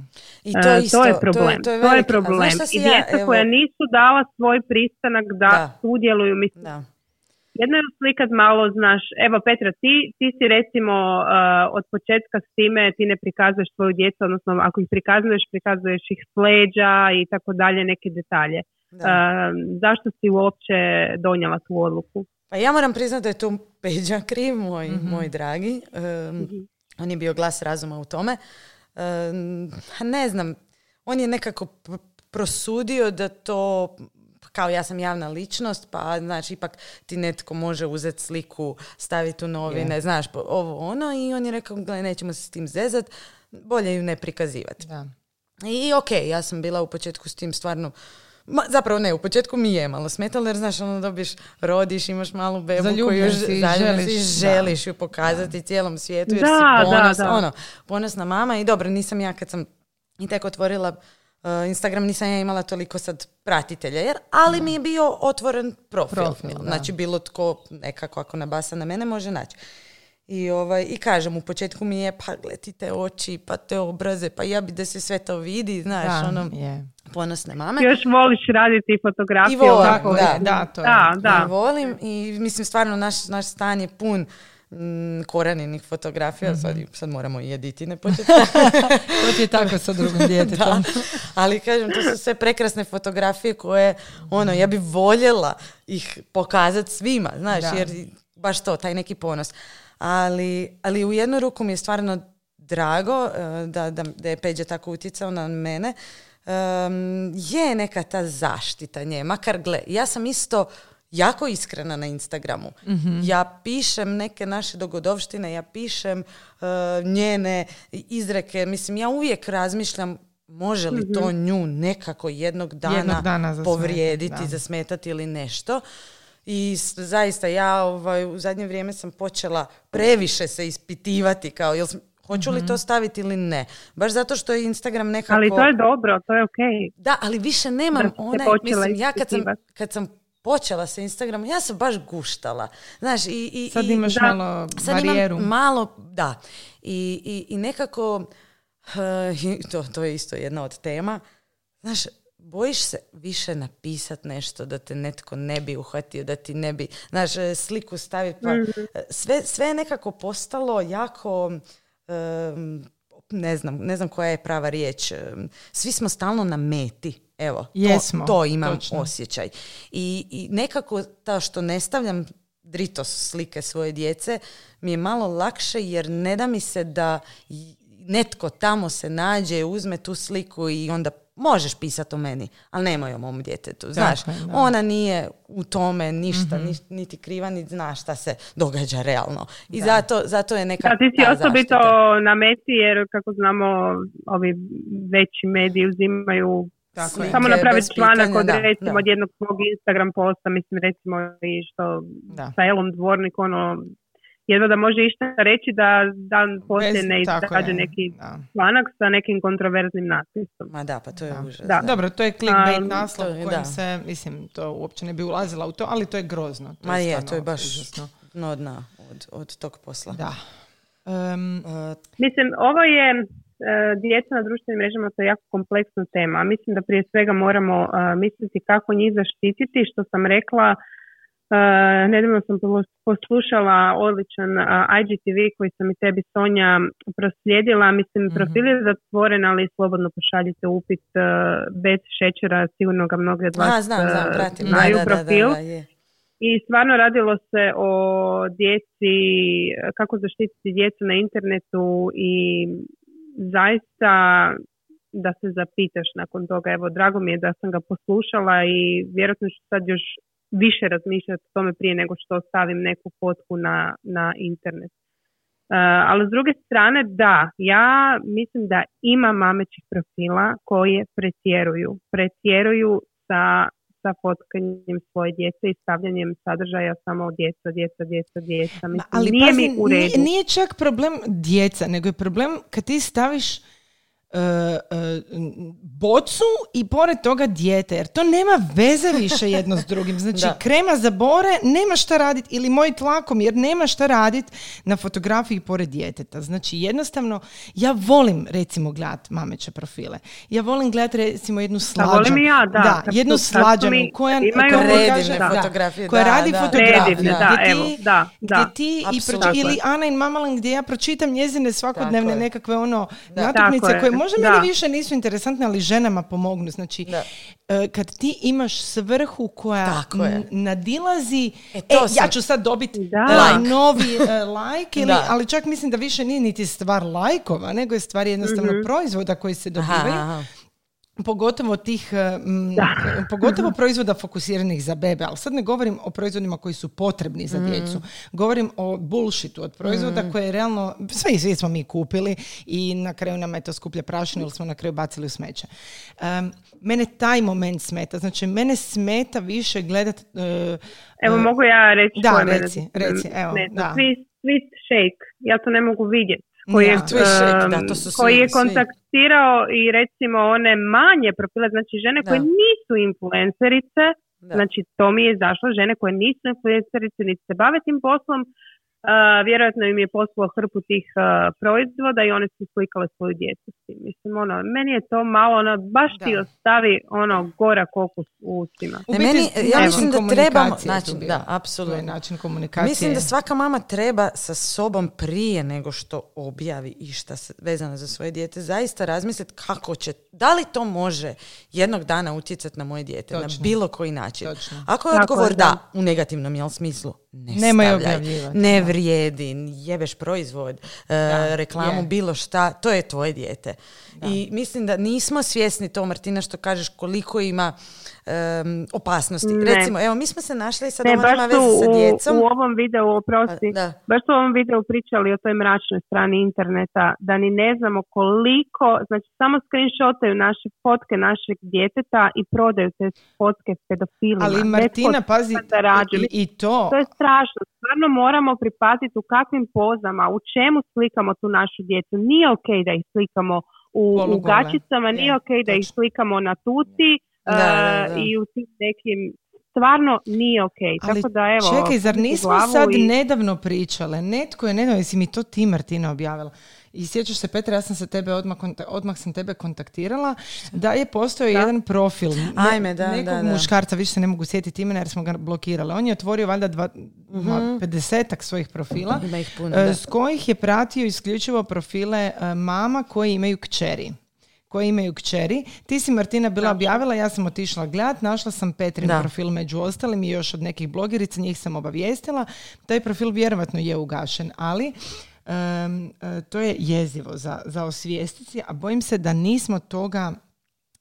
I E, to, isto, je problem. To je, To je veliki- a problem. I ja, djeca evo, koja nisu dala svoj pristanak da, Da. sudjeluju, mislim, Da. Jedno je slikat malo, znaš, evo Petra, ti, ti si recimo uh, od početka s time, ti ne prikazuješ svoju djecu, odnosno ako ih prikazuješ, prikazuješ ih s leđa i tako dalje, neke detalje. Da. Um, zašto si uopće donijela tu odluku? Pa ja moram priznati da je tu Peđa kriv, moj, moj dragi. Um, On je bio glas razuma u tome. Um, ne znam, on je nekako p- prosudio da to kao ja sam javna ličnost, pa znači ipak ti netko može uzeti sliku, staviti u novine, znaš, po- ovo ono i on je rekao, gle, nećemo se s tim zezat, bolje ju ne prikazivati. Da. I ok, ja sam bila u početku s tim stvarno, ma, zapravo ne, u početku mi je malo smetalo, jer znaš, ono dobiš, rodiš, imaš malu bebu koju Zaljubljen još si, želiš, si, da. želiš ju pokazati cijelom svijetu, jer Da, si da, ponos, da. ono, ponosna mama i dobro, nisam ja kad sam i tek otvorila uh, Instagram, nisam ja imala toliko sad pratitelja, jer, ali mi je bio otvoren profil. Profil. Znači, bilo tko nekako ako nabasa na mene može naći. I, ovaj, I kažem, u početku mi je, pa gledi te oči, pa te obraze, pa ja bi da se sve to vidi, znaš, Da, ono, je. ponosne mame. Još voliš raditi fotografije. I volim, da. da, to je. Da, I volim i mislim stvarno naš, naš stan je pun mm, koraninih fotografija, sad, sad moramo i editine početi. To ti je tako sa drugim djetetom. Ali kažem, to su sve prekrasne fotografije koje, ono, ja bi voljela ih pokazati svima, znaš, Da. jer baš to, taj neki ponos. Ali, ali u jednu ruku mi je stvarno drago eh, da, da, da je Peđa tako utjecao na mene. Em, je neka ta zaštita nje, makar gle, ja sam isto jako iskrena na Instagramu. Ja pišem neke naše dogodovštine, ja pišem uh, njene izreke. Mislim, ja uvijek razmišljam može li to nju nekako jednog dana, Jednog dana zasmetati, povrijediti, da. zasmetati ili nešto. I zaista ja ovaj, u zadnje vrijeme sam počela previše se ispitivati kao jel, hoću li Mhm. to staviti ili ne. Baš zato što je Instagram nekako... Ali to je dobro, to je okej. Da, ali više nemam onaj, mislim, ja kad sam, kad sam počela sa Instagramom, ja sam baš guštala. Znaš, i, i, Sad i- imaš da. malo Sad barijeru. imam malo, da. I, i, i nekako, i to, to je isto jedna od tema, znaš, bojiš se više napisat nešto da te netko ne bi uhvatio, da ti ne bi, znaš, eh, sliku staviti, pa Mhm. eh, sve, sve je nekako postalo jako, em, ne znam, ne znam koja je prava riječ, svi smo stalno na meti, evo, to, Jesmo, to imam točno. osjećaj. I, I nekako ta što ne stavljam drito slike svoje djece mi je malo lakše jer ne da mi se da netko tamo se nađe, uzme tu sliku i onda možeš pisati o meni, ali nemoj o mom djetetu. Znaš. Mhm. ona nije u tome ništa, ni- niti kriva, niti zna šta se događa realno. I zato, zato je neka Da, ti si osobito zaštita. na meti jer kako znamo ovi veći mediji uzimaju Tako je. Slike samo napraviti članak od da, recimo da. od jednog svog Instagram posta, mislim recimo i što Da. sa Elom Dvornik ono jedva da može išta reći da dan poslije ne je, neki da. članak sa nekim kontroverznim natpisom. Ma da, pa to je Da. užas. Da. Dobro, to je clickbait Um, naslov je- kojim da. se, mislim, to uopće ne bi ulazila u to, ali to je grozno. To Ma je, stvarno to je baš užasno. dno dna od, od tog posla. Da. Em, Uh, Mislim, ovo je djeca na društvenim mrežama, to je jako kompleksna tema. Mislim da prije svega moramo e, misliti kako njih zaštititi, što sam rekla, e, nedavno sam pos- poslušala odličan e, IGTV koji sam i tebi Sonja proslijedila. Mislim, Mhm. profil je zatvoren, ali slobodno pošaljite upit e, bez šećera, sigurno ga mnogi od vas a, znam, znam, e, pratim. Da, znaju da, da, da, profil. da, je. I stvarno radilo se o djeci, kako zaštititi djecu na internetu i zaista da se zapitaš nakon toga. Evo, drago mi je da sam ga poslušala i vjerojatno ću sad još više razmišljati o tome prije nego što stavim neku fotku na, na internet. Uh, ali s druge strane, da, ja mislim da ima mamećih profila koje pretjeruju. Pretjeruju sa sa fotkanjem svoje djece i stavljanjem sadržaja samo djeca, djeca, djeca, djeca. Mislim, ali nije pazi, mi u redu. Nije, nije čak problem djeca, nego je problem kad ti staviš e, e, bocu i pored toga dijete, jer to nema veze više jedno s drugim. Znači, Da. krema za bore nema šta raditi, ili moj tlakom, jer nema šta raditi na fotografiji pored djeteta. Znači, jednostavno, ja volim, recimo, gledat mameće profile. Ja volim gledat, recimo, jednu slađanu. volim i ja, da. Kad jednu slađanu mi- koja, imaju Predivne kaže, da, fotografije, koja da, radi da. fotografiju. Gdje da, ti- evo, da, gdje da. ti i proči- ili Ana i Mamalan gdje ja pročitam njezine svakodnevne nekakve ono Da. natuknice koje možda da. meni više nisu interesantne, ali ženama pomognu. Znači, Da. e, kad ti imaš svrhu koja Tako je. n- nadilazi, E, e, to ja sam- ću sad dobiti e, Like. novi e, like, ili, Da. ali čak mislim da više nije niti stvar lajkova, nego je stvar jednostavno Mhm. proizvoda koji se Aha, dobivaju. aha. Pogotovo tih, e, m, pogotovo proizvoda fokusiranih za bebe, ali sad ne govorim o proizvodima koji su potrebni za djecu. Govorim o bullshitu od proizvoda koje je realno, sve, svi smo mi kupili i na kraju nam je to skuplje prašino ili smo na kraju bacili u smeće. Em, mene taj moment smeta, znači mene smeta više gledat... e, Evo, e, mogu ja reći da, mene reci, reci, evo, smeta? da. Sweet, sweet Shake, ja to ne mogu vidjeti. Koji je, Ja. Um, da, to su svi- koji je svi. kontaktirao i recimo one manje profile, znači žene koje Da. nisu influencerice, Da. znači to mi je izašlo, žene koje nisu influencerice niti se bave tim poslom, uh, vjerojatno im je poslalo hrpu tih uh, proizvoda i one su slikale svoju djecu s tim. Mislim, ono, meni je to malo, ono, baš ti ostavi ono gorak okus u ustima. Ne, meni, ja mislim da trebamo, znači, da, apsolutno. način komunikacije. Mislim da svaka mama treba sa sobom prije nego što objavi išta s- vezano za svoje dijete zaista razmisliti kako će, da li to može jednog dana utjecati na moje dijete na bilo koji način. Točno. Ako je Tako odgovor je, da. da. u negativnom jel smislu, ne Nemoj objavljivati, ne da. vrijedi, jebeš proizvod, e, reklamu, je. bilo šta, to je tvoje dijete. I mislim da nismo svjesni to, Martina, što kažeš koliko ima em, opasnosti. Ne. Recimo, evo, mi smo se našli, sad Ne, ovo nema veze sa u, djecom. u ovom videu, oprosti, Da. baš su u ovom videu pričali o toj mračnoj strani interneta, da ni ne znamo koliko, znači samo screenshotaju naše fotke našeg djeteta i prodaju te fotke s pedofilima. Ali Martina, pazi, i, i to, To je strašno. Stvarno moramo pripaziti u kakvim pozama, u čemu slikamo tu našu djecu. Nije ok da ih slikamo u, u gačicama, nije Je, ok da ih slikamo na tuci Da, da, da. i u tim nekim stvarno nije ok. ali Tako da evo, čekaj, zar nismo sad i- nedavno pričale? Netko je nedavno, jesi mi to ti Martina objavila? I sjećaš se Petra, ja sam se tebe odmah, odmah sam tebe kontaktirala da je postojao jedan profil Ajme, da, nekog da, da. muškarca, više se ne mogu sjetiti imena jer smo ga blokirali. On je otvorio valjda dva, ma, 50 svojih profila. Ima ih puno, e, da. s kojih je pratio isključivo profile e, mama koji imaju kćeri koji imaju kćeri. Ti si Martina bila objavila, ja sam otišla gledat, našla sam Petrin Da. profil među ostalim i još od nekih blogerica, njih sam obavijestila. Taj profil vjerovatno je ugašen, ali e, to je jezivo za, za osvijestiti, a bojim se da nismo toga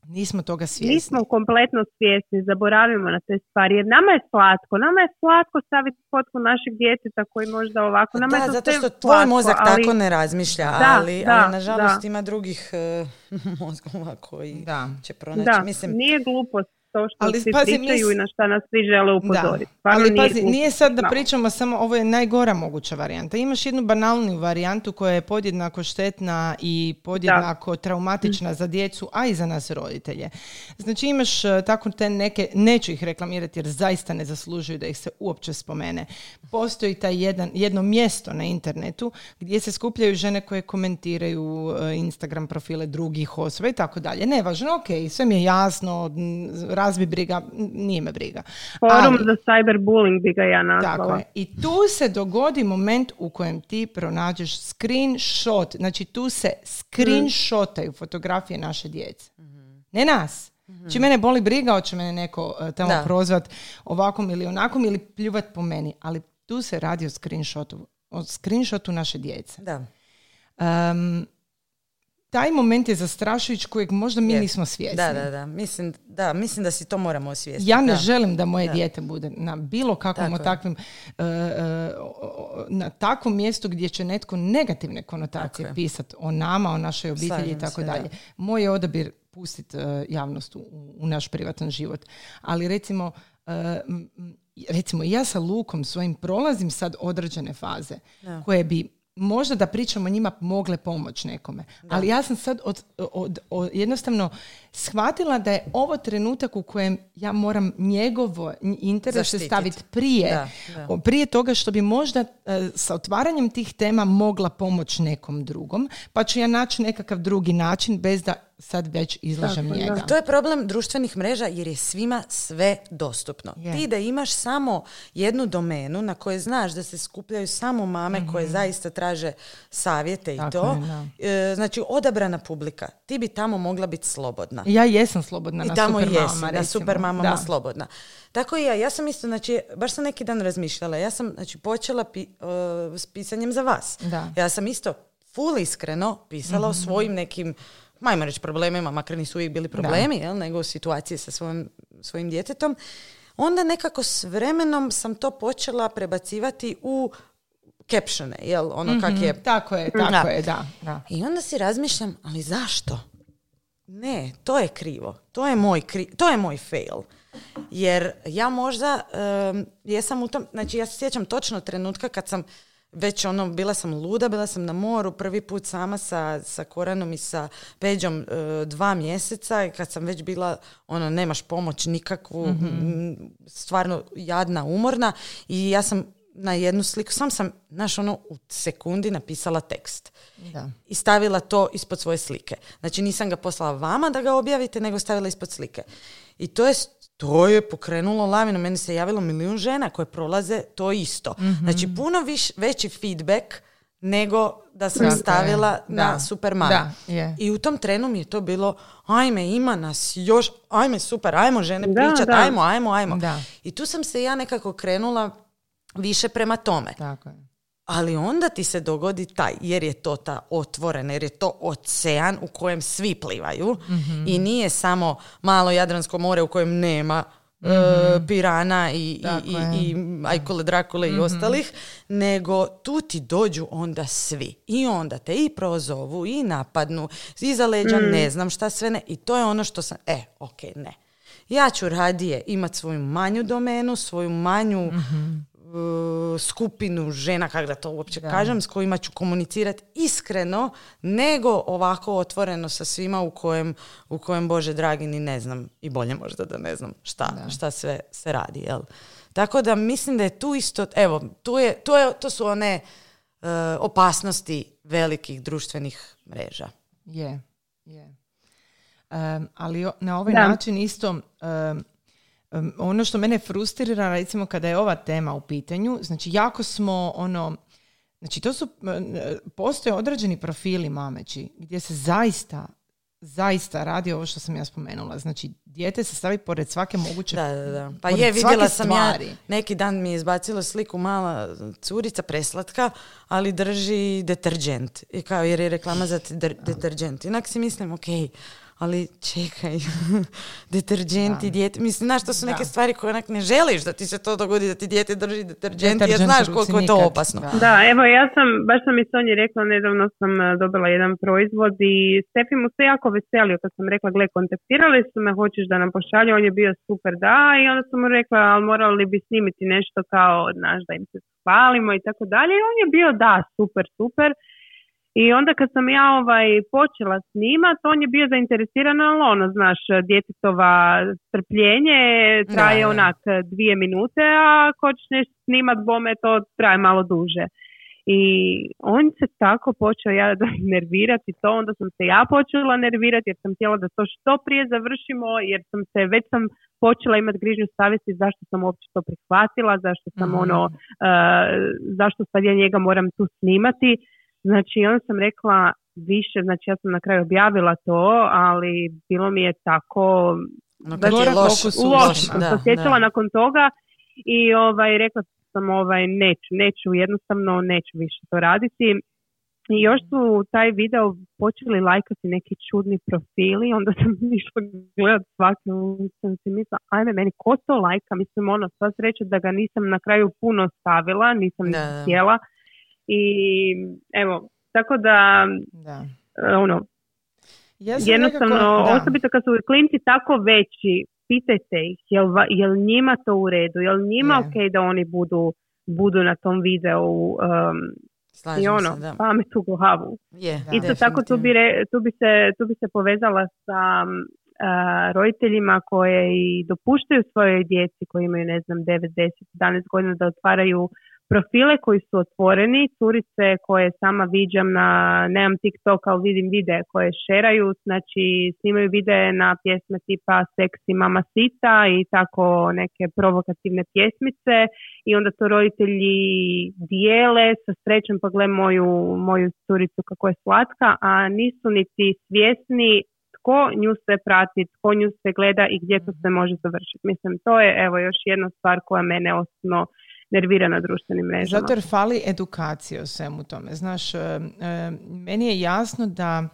nismo toga svjesni. Nismo kompletno svjesni, zaboravimo na te stvari. Jer nama je slatko, nama je slatko staviti fotku našeg djeteta koji možda ovako, nama je Da, to zato što tvoj slatko, mozak ali- tako ne razmišlja, Da, ali, da, ali nažalost da. ima drugih e, mozgova koji Da. će pronaći. Da, Mislim, nije glupost to što Ali svi pazi, pričaju mis- i na šta nas svi žele upozoriti. Da, Stvarno ali nije pazi, nije sad da Da. pričamo samo, ovo je najgora moguća varijanta. Imaš jednu banalniju varijantu koja je podjednako štetna i podjednako traumatična za djecu, a i za nas roditelje. Znači imaš e, tako te neke, neću ih reklamirati jer zaista ne zaslužuju da ih se uopće spomene. Postoji taj jedan, jedno mjesto na internetu gdje se skupljaju žene koje komentiraju e, Instagram profile drugih osoba i tako dalje. Nevažno, ok, sve mi je jasno, m, razbi briga, nije me briga. Forum Ali- za cyberbullying bi ga ja tako nazvala. je. I tu se dogodi moment u kojem ti pronađeš screenshot. Znači tu se screenshotaju fotografije naše djece. Ne nas. Či mene boli briga, hoće mene neko e, tamo Da. prozvat ovakvom ili onakom ili pljuvat po meni. Ali tu se radi o screenshotu. O screenshotu naše djece. da. Em, taj moment je zastrašujuć kojeg možda mi Je. nismo svjesni. Da, da, da. Mislim, da. mislim da si to moramo osvijestiti. Ja ne da. želim da moje dijete bude na bilo kakvom Tako takvim e, e, o- na takvom mjestu gdje će netko negativne konotacije pisati o nama, o našoj obitelji i tako dalje. Moj je odabir pustiti javnost u, u naš privatan život. Ali recimo e, recimo ja sa Lukom svojim prolazim sad određene faze Da. koje bi možda da pričamo o njima mogle pomoći nekome. Ali ja sam sad od, od- od- jednostavno shvatila da je ovo trenutak u kojem ja moram njegovo interese staviti prije, Da, da. prije toga što bi možda e, sa otvaranjem tih tema mogla pomoći nekom drugom, pa ću ja naći nekakav drugi način bez da sad već izlažem Tako je, da. njega. To je problem društvenih mreža jer je svima sve dostupno. Je. Ti da imaš samo jednu domenu na kojoj znaš da se skupljaju samo mame koje zaista traže savjete i Mhm. Tako to, je, e, znači odabrana publika, ti bi tamo mogla biti slobodna. Ja jesam slobodna I na tamo super jesi, mamama, na super mamama Da. slobodna. Tako i ja, ja sam isto, znači, baš sam neki dan razmišljala, ja sam, znači, počela pi- uh, s pisanjem za vas. Da. Mhm. Ja sam isto full iskreno pisala o svojim nekim, majmo reći problemima, makar nisu uvijek bili problemi, jel, nego situacije sa svojim, svojim djetetom. Onda nekako s vremenom sam to počela prebacivati u captione, jel, ono kak je Tako je, tako Da. je, da. da. i onda si razmišljam, ali zašto? Ne, to je krivo. To je moj, kri- to je moj fail. Jer ja možda em, jesam u tom, znači ja se sjećam točno trenutka kad sam već ono, bila sam luda, bila sam na moru prvi put sama sa, sa Koranom i sa Peđom e, dva mjeseca i kad sam već bila, ono, nemaš pomoć nikakvu, m, stvarno jadna, umorna i ja sam na jednu sliku, sam sam, znaš, ono, u sekundi napisala tekst Da. i stavila to ispod svoje slike. Znači nisam ga poslala vama da ga objavite, nego stavila ispod slike. I to je, to je pokrenulo lavinu. Meni se javilo milijun žena koje prolaze to isto. Znači puno viš, veći feedback nego da sam Tako je, stavila na da, Superman. da, je. I u tom trenu mi je to bilo, ajme, ima nas još, ajme, super, ajmo žene Da, pričat, da. ajmo, ajmo, ajmo. Da. I tu sam se ja nekako krenula više prema tome. Tako je. Ali onda ti se dogodi taj, jer je to ta otvorena, jer je to ocean u kojem svi plivaju i nije samo malo Jadransko more u kojem nema e, pirana i, i, i, i Ajkule, Drakule i ostalih, nego tu ti dođu onda svi. I onda te i prozovu i napadnu, iza leđa ne znam šta sve ne. I to je ono što sam, e, ok, ne. Ja ću radije imati svoju manju domenu, svoju manju uh, skupinu žena, kako da to uopće kažem, s kojima ću komunicirati iskreno, nego ovako otvoreno sa svima u kojem, u kojem Bože dragi, ni ne znam, i bolje možda da ne znam šta, šta sve se radi, jel? Tako da mislim da je tu isto, evo, tu je, tu je, to su one uh, opasnosti velikih društvenih mreža. Je, je. Em, ali o- na ovaj Da. način isto em, ono što mene frustrira recimo kada je ova tema u pitanju, znači jako smo ono, znači to su, postoje određeni profili mameći gdje se zaista zaista radi ovo što sam ja spomenula. Znači, dijete se stavi pored svake moguće Da, da, da. Pa je, vidjela sam stvari. ja, neki dan mi je izbacilo sliku mala curica, preslatka, ali drži deterđent. I kao, jer je reklama za ter- deterđent. Inak si mislim, ok, ali čekaj, deterđent i dijete. Mislim, znaš, to su neke Da. stvari koje onak ne želiš da ti se to dogodi, da ti dijete drži deterđent, jer znaš koliko je to nikad. opasno. Da. Da, evo ja sam, baš sam i Sonji rekla, nedavno sam e, dobila jedan proizvod i Stefi mu se jako veselio kad sam rekla, gle, kontaktirali su me, hoćeš da nam pošalju, on je bio super, da, i onda sam mu rekla, ali morali bi snimiti nešto kao, znaš, da im se hvalimo i tako dalje, i on je bio, da, super, super, i onda kad sam ja ovaj počela snimat, on je bio zainteresiran, ali ono, znaš, djetetova strpljenje traje Da, onak dvije minute, a ako hoćeš nešto snimat bome, to traje malo duže. I on se tako počeo ja da nervirati to, onda sam se ja počela nervirati jer sam htjela da to što prije završimo, jer sam se, već sam počela imati grižnju savjesti zašto sam uopće to prihvatila, zašto sam Mhm. ono, uh, zašto sad ja njega moram tu snimati. Znači, onda sam rekla više, znači ja sam na kraju objavila to, ali bilo mi je tako Ono, kad je loš, u loš sam da, osjećala da. nakon toga i ovaj, rekla sam ovaj, neću, neću, jednostavno neću više to raditi. I još su taj video počeli lajkati neki čudni profili, onda sam išla gledat svaki, sam si mislila, ajme meni, ko to lajka? Mislim, ono, sva sreća da ga nisam na kraju puno stavila, nisam Da, ni da. htjela. I evo, tako da, Da. e, ono, Ja jednostavno, nekako- da. osobito kad su klinci tako veći, pitajte ih, jel, jel njima to u redu, jel njima Je. ok da oni budu, budu na tom videu um, Slažem i ono, se, da. pamet u glavu. Je, Da. Isto tako tu bi, re- tu, bi se, tu bi se povezala sa a, roditeljima koje i dopuštaju svojoj djeci koji imaju ne znam 9, 10, 11 godina da otvaraju profile koji su otvoreni, curice koje sama viđam na, nemam TikTok, ali vidim videe koje šeraju, znači snimaju videe na pjesme tipa Seksi mama sita i tako neke provokativne pjesmice i onda to roditelji dijele sa srećom pa gle moju, moju curicu kako je slatka, a nisu niti svjesni tko nju sve prati, tko nju sve gleda i gdje to sve može završiti. Mislim, to je evo još jedna stvar koja mene osobno nervira na društvenim mrežama. Zato jer fali edukacija o svemu tome. Znaš, e, e, meni je jasno da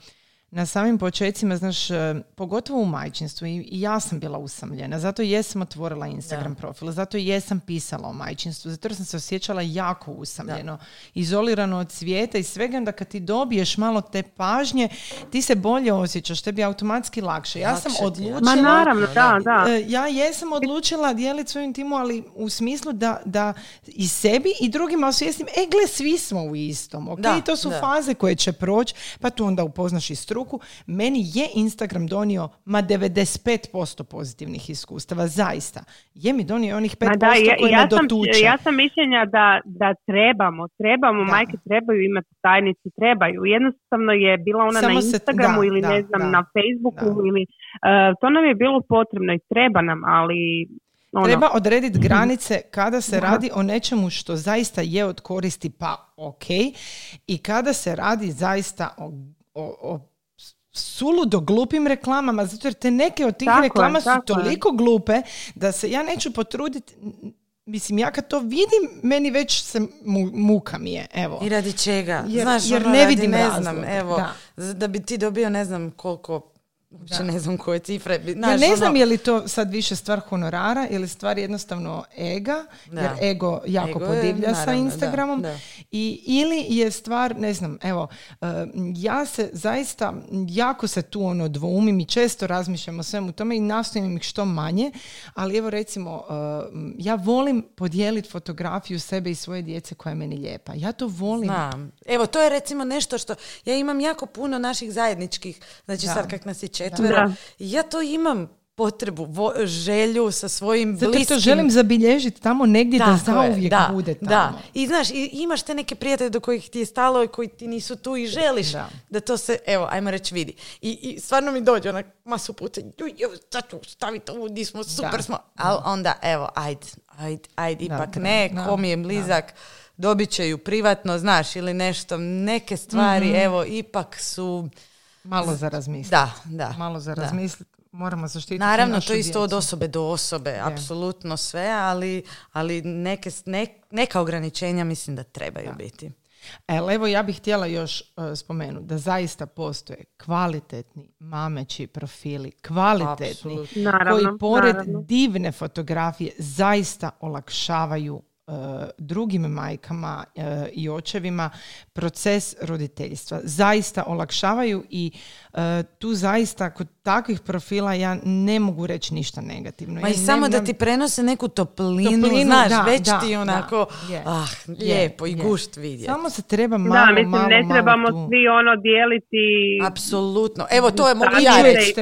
na samim počecima, znaš, e, pogotovo u majčinstvu, i, i ja sam bila usamljena, zato jesam otvorila Instagram profil, zato jesam pisala o majčinstvu, zato jer sam se osjećala jako usamljeno, izolirano od svijeta i svega, onda kad ti dobiješ malo te pažnje, ti se bolje osjećaš, tebi je automatski lakše. Ja sam Lakše odlučila... Ma naravno, da, da. E, ja jesam odlučila dijeliti svoju intimu, ali u smislu da, da i sebi i drugima osvijestim, e gle, svi smo u istom, ok? I to su da. faze koje će proći, pa tu onda upoznaš i struku. Meni je Instagram donio ma 95% pozitivnih iskustava, zaista. Je mi donio onih 5% Ma da, ja, koji ja me sam, dotuče. ja sam mišljenja da, da trebamo, trebamo, Da. majke trebaju imati tajnicu, trebaju. Jednostavno je bila ona Samo na se- Instagramu da, ili da, ne znam da, na Facebooku ili uh, to nam je bilo potrebno i treba nam, ali ono, Treba odrediti granice kada se radi o nečemu što zaista je od koristi, pa ok, i kada se radi zaista o, o, o suludo glupim reklamama, zato jer te neke od tih Tako je, reklama su tako je. toliko glupe da se ja neću potruditi mislim, ja kad to vidim, meni već se mu- muka mi je, evo. I radi čega? Jer- Znaš, jer ono, ne radi, vidim ne znam, evo, da. da bi ti dobio ne znam koliko, uopće ne znam koje cifre. bi- Ja ne ono- znam je li to sad više stvar honorara ili stvar jednostavno ega, Da. jer ego jako Ego je, podivlja sa naravno, Instagramom. da, da. I, ili je stvar, ne znam, evo, e, ja se zaista, jako se tu ono dvoumim i često razmišljam o svemu tome i nastojim ih što manje, ali evo recimo, e, ja volim podijeliti fotografiju sebe i svoje djece koja je meni lijepa. Ja to volim. Znam. Evo, to je recimo nešto što... Ja imam jako puno naših zajedničkih, znači Da. sad kak nas je četvero. Da. i Ja to imam potrebu, vo- želju sa svojim Zato bliskim... to želim zabilježiti tamo negdje da zauvijek da, bude tamo. Da, i znaš, i imaš te neke prijatelje do kojih ti je stalo i koji ti nisu tu i želiš da, Da. to se, evo, ajmo reći, vidi. I, i stvarno mi dođe onak masu puta, sad ću staviti ovo, di smo, super Da. smo. Ali onda, evo, ajde, ajde, ajde, ipak da, ne, da, ko mi je blizak, dobit će ju privatno, znaš, ili nešto, neke stvari, Mhm. evo, ipak su, Malo za razmisliti. da, da. Malo za razmisliti. Moramo zaštititi Naravno, našu to je isto od osobe do osobe, apsolutno sve, ali, ali neke, ne- neka ograničenja mislim da trebaju biti. E, ali evo ja bih htjela još uh, spomenuti da zaista postoje kvalitetni mameći profili, kvalitetni. Naravno, koji pored naravno. divne fotografije zaista olakšavaju drugim majkama uh, i očevima proces roditeljstva. Zaista olakšavaju i uh, tu zaista kod takvih profila ja ne mogu reći ništa negativno. Ma Ja i samo da ti prenose neku toplinu, Toplinu, znaš, da, već da, ti da, onako, je, ah, je, lijepo i gušt vidjeti. Samo se treba malo, da, mislim, malo, ne malo trebamo tu- svi ono dijeliti Apsolutno. Evo, to je mogu ja reći.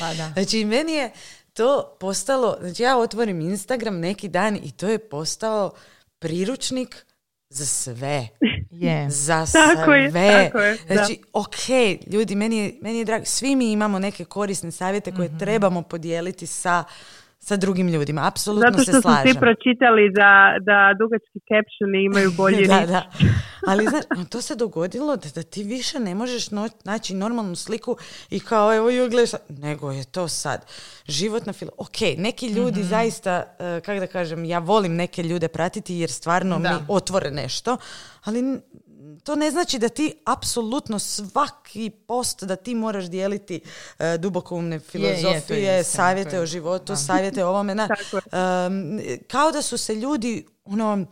pa da. Znači, meni je to postalo, znači ja otvorim Instagram neki dan i to je postao priručnik za sve. Je. Za Tako je, sve. tako je, da. Znači, ok, ljudi, meni je, meni je drago, svi mi imamo neke korisne savjete koje Mhm. trebamo podijeliti sa, sa drugim ljudima. Apsolutno Zato se što su slažem. svi pročitali da, da dugački captioni imaju bolji da, da. Ali znaš, to se dogodilo da, da ti više ne možeš no, naći normalnu sliku i kao evo ju gledaš, nego je to sad životna fila. Ok, neki ljudi Mhm. zaista, uh, kako da kažem, ja volim neke ljude pratiti jer stvarno Da. mi otvore nešto, ali to ne znači da ti apsolutno svaki post da ti moraš dijeliti uh, dubokoumne je filozofije, istina, to savjete je- o životu, savjete o ovome. Na, um, kao da su se ljudi ono,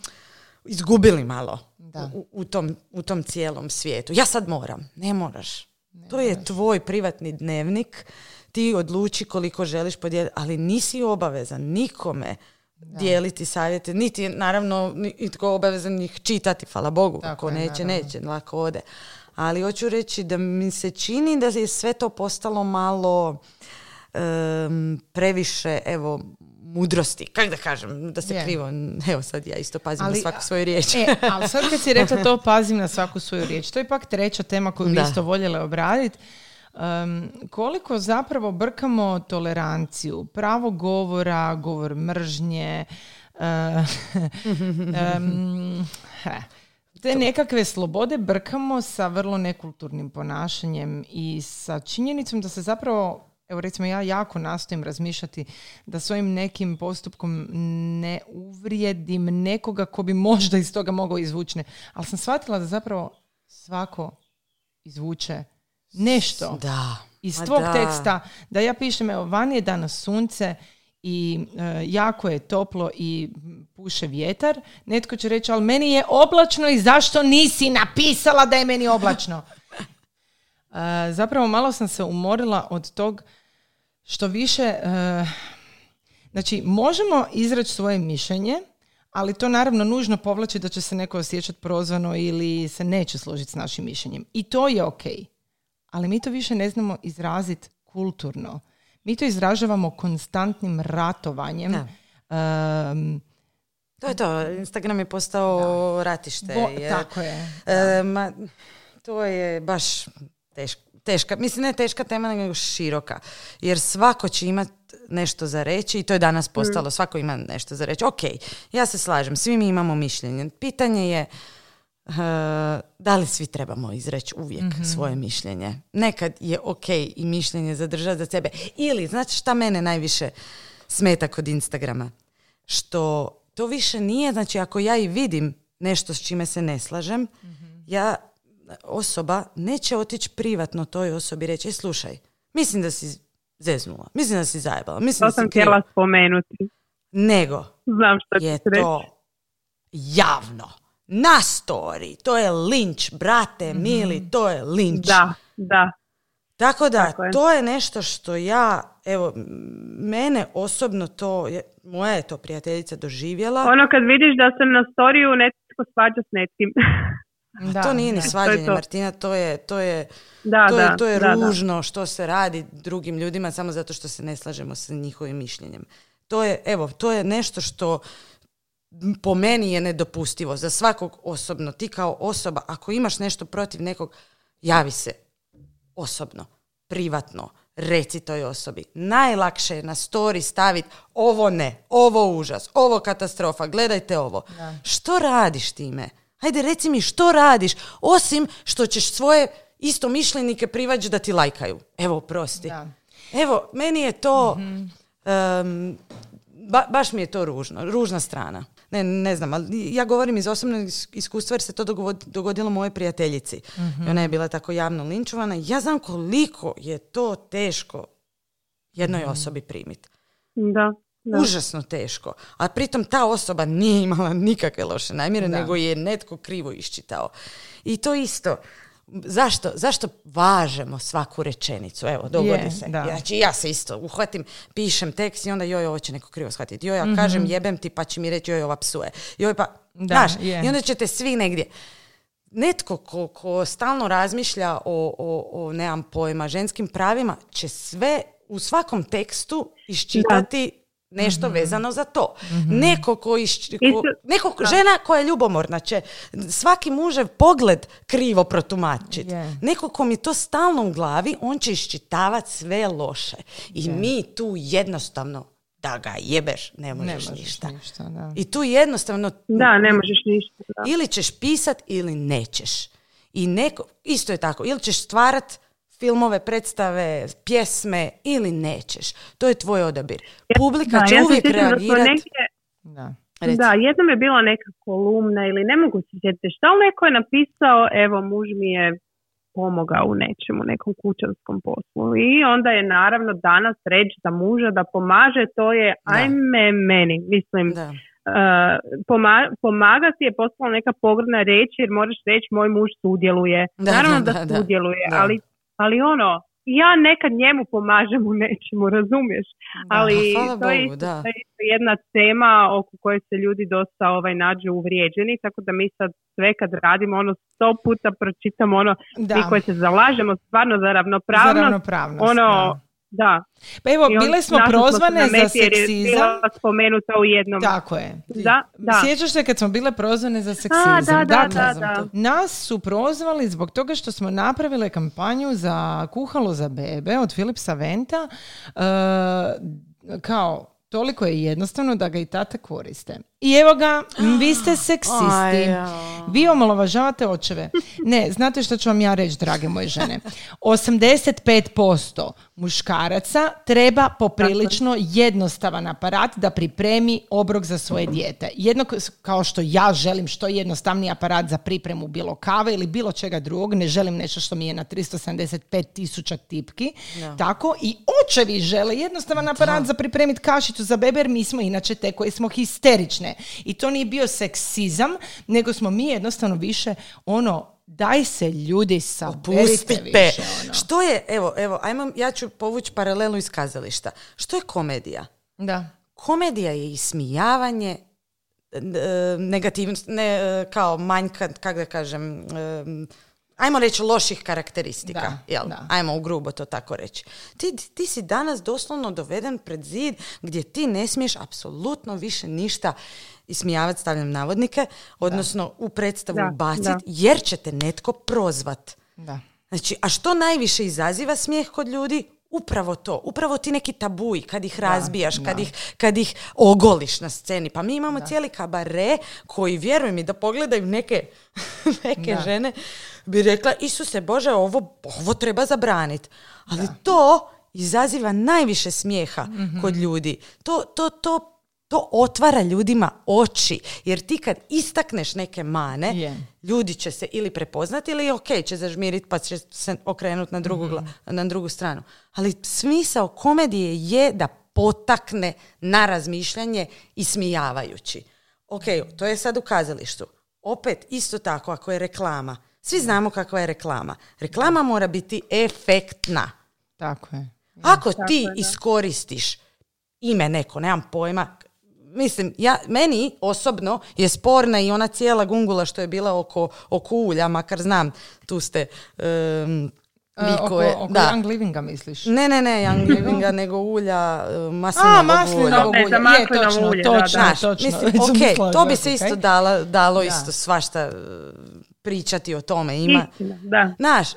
izgubili malo Da. u, u tom, u tom cijelom svijetu. Ja sad moram. Ne moraš. to je tvoj privatni dnevnik. Ti odluči koliko želiš podijeliti, ali nisi obavezan nikome dijeliti savjete, niti naravno nitko obavezan ih čitati, hvala Bogu, Tako ako je, neće, naravno. neće, lako ode. Ali hoću reći da mi se čini da je sve to postalo malo em, previše, evo, mudrosti. Kako da kažem, da se Je. krivo, evo sad ja isto pazim na Ali, svaku svoju riječ. E, ali sad kad si rekla to, pazim na svaku svoju riječ. To je pak treća tema koju bi isto voljela obraditi. Um, koliko zapravo brkamo toleranciju, pravo govora, govor mržnje, uh, um, he, te nekakve slobode brkamo sa vrlo nekulturnim ponašanjem i sa činjenicom da se zapravo Evo recimo ja jako nastojim razmišljati da svojim nekim postupkom ne uvrijedim nekoga ko bi možda iz toga mogao izvući. Ali sam shvatila da zapravo svako izvuče nešto Da. iz tvog da. teksta. Da ja pišem, evo, vani je danas sunce i e, jako je toplo i puše vjetar. Netko će reći, ali meni je oblačno i zašto nisi napisala da je meni oblačno? E, zapravo malo sam se umorila od tog što više... e, znači, možemo izreći svoje mišljenje, ali to naravno nužno povlači da će se neko osjećati prozvano ili se neće složiti s našim mišljenjem. I to je ok. Ali mi to više ne znamo izraziti kulturno. Mi to izražavamo konstantnim ratovanjem. Da. Ehm, To je to. Instagram je postao ratište. bo- jer, tako je. e, ma, to je baš teška, teška, mislim ne teška tema, nego široka. Jer svako će imat nešto za reći i to je danas postalo, svako ima nešto za reći. Ok, ja se slažem, svi mi imamo mišljenje. Pitanje je e, da li svi trebamo izreći uvijek svoje mišljenje. Nekad je ok i mišljenje zadržati za sebe. Ili, znači šta mene najviše smeta kod Instagrama? što to više nije, znači ako ja i vidim nešto s čime se ne slažem, ja osoba neće otići privatno toj osobi i reći, e, slušaj, mislim da si zeznula, mislim da si zajebala, mislim To da si sam krivo." htjela spomenuti. Nego, Znam što je ćeš reći. to javno. Na story. To je linč, brate, mili, to je linč. Da, da. Tako da, Tako je. to je nešto što ja, evo, mene osobno to, je, moja je to prijateljica doživjela. Ono kad vidiš da se na storiju netko svađa s netkim. Da, to nije ni svađanje, to. Martina, to je, to je, Da, to da, je, to je da, da. ružno što se radi drugim ljudima samo zato što se ne slažemo sa njihovim mišljenjem. To je, evo, to je nešto što po meni je nedopustivo za svakog osobno. Ti kao osoba, ako imaš nešto protiv nekog, javi se osobno, privatno, reci toj osobi. Najlakše je na story staviti ovo ne, ovo užas, ovo katastrofa, gledajte ovo. Što radiš time? Hajde reci mi što radiš, osim što ćeš svoje istomišljenike privaći da ti lajkaju. Evo, prosti. Da. Evo, meni je to, em, ba- baš mi je to ružno, ružna strana. Ne, ne znam, ali ja govorim iz osobnog is- iskustva jer se to dogod- dogodilo mojoj prijateljici. I ona je bila tako javno linčovana. Ja znam koliko je to teško jednoj osobi primiti. Da, da. Užasno teško. A pritom ta osoba nije imala nikakve loše namjere, Da. nego je netko krivo iščitao. I to isto. Zašto, zašto važemo svaku rečenicu? Evo, dogodi Je, se. da. Znači, ja se isto uhvatim, pišem tekst i onda joj, ovo će neko krivo shvatiti. Joj, ja Mhm. kažem jebem ti pa će mi reći joj, ova psuje. Joj, pa, Da, znaš, je. i onda ćete svi negdje. Netko ko, ko stalno razmišlja o, o, o, nemam pojma, ženskim pravima, će sve u svakom tekstu iščitati nešto Mhm. vezano za to. Neko ko, išč- ko- neko ko- žena koja je ljubomorna će svaki mužev pogled krivo protumačiti. Je. Neko ko mi to stalno u glavi, on će iščitavati sve loše. I mi tu jednostavno da ga jebeš, ne možeš, Ne možeš ništa. ništa, da. I tu jednostavno Da, ne možeš ništa. Da. ili ćeš pisat ili nećeš. I neko, isto je tako, ili ćeš stvarat filmove, predstave, pjesme ili nećeš. To je tvoj odabir. Publika Da, će ja uvijek da reagirati. Da. Reci. Da, jednom je bila neka kolumna ili ne mogu se sjetiti šta, ali neko je napisao, evo muž mi je pomogao u nečemu, nekom kućanskom poslu. I onda je naravno danas reći za muža da pomaže, to je ajme meni, mislim, Da. uh, poma- pomagati je postala neka pogrdna reč jer moraš reći moj muž sudjeluje. Da, Naravno da, da, da, da. sudjeluje, Da. ali, ali ono, ja nekad njemu pomažem u nečemu, razumiješ? Ali to je Bogu, da. to je isto jedna tema oko koje se ljudi dosta ovaj, nađu uvrijeđeni, tako da mi sad sve kad radimo ono sto puta pročitamo ono, Da. mi koji se zalažemo stvarno za Za ravnopravnost, ravnopravnost. ono, da. Da. Pa evo, bile smo prozvane na za je seksizam. bila spomenuta u jednom. Tako je. Da, da. Sjećaš se kad smo bile prozvane za seksizam? A, da, da, Dakle, da, da. Nas su prozvali zbog toga što smo napravile kampanju za kuhalo za bebe od Philipsa Venta. e, kao, toliko je jednostavno da ga i tate koriste. I evo ga, vi ste seksisti. Vi omalovažavate očeve. Ne, znate što ću vam ja reći, drage moje žene? 85% muškaraca treba poprilično jednostavan aparat da pripremi obrok za svoje dijete. Jedno kao što ja želim što jednostavniji aparat za pripremu bilo kave ili bilo čega drugog, ne želim nešto što mi je na 375 tisuća tipki. Tako i očevi žele jednostavan aparat za pripremiti kašicu za bebe jer mi smo inače te koje smo histerične. I to nije bio seksizam, nego smo mi jednostavno više ono, daj se ljudi saberite Pustite. više. Ono. Što je, evo, evo, ajmo, ja ću povući paralelu iz kazališta. Što je komedija? Da. Komedija je ismijavanje e, negativnost, ne, e, kao manjka, kako da kažem, e, ajmo reći loših karakteristika, Da, jel? da. Ajmo u grubo to tako reći. Ti, ti si danas doslovno doveden pred zid gdje ti ne smiješ apsolutno više ništa ismijavati, stavljam navodnike, odnosno u predstavu Da, ubaciti, da. jer će te netko prozvat. Da. Znači, a što najviše izaziva smijeh kod ljudi? Upravo to, upravo ti neki tabuji kad ih razbijaš, kad, ih, kad ih ogoliš na sceni. Pa mi imamo cijeli kabare koji, vjeruj mi, da pogledaju neke, neke Da. žene, bi rekla, Isuse Bože, ovo, ovo treba zabraniti. Ali to izaziva najviše smijeha Mhm. kod ljudi. To, to, to, To otvara ljudima oči, jer ti kad istakneš neke mane, Je. ljudi će se ili prepoznati ili ok, će zažmiriti pa će se okrenuti na drugu, gla- na drugu stranu. Ali smisao komedije je da potakne na razmišljanje i smijavajući. Ok, to je sad u kazalištu. Opet, isto tako, ako je reklama, svi znamo kakva je reklama. Reklama mora biti efektna. Tako je. Ako ti je, da. iskoristiš ime neko, nemam pojma, mislim, ja, meni osobno je sporna i ona cijela gungula što je bila oko, oko ulja, makar znam, tu ste um, vi E, oko, da. Young Livinga misliš? Ne, ne, ne, Young Livinga, nego ulja, uh, maslinovog A, ulja. maslinovog ulja. Je, točno, ulje, da, točno, da. Točno. mislim, ok, to bi da, se isto dala, dalo Da. isto svašta e, pričati o tome. Ima, Istina, da. Znaš,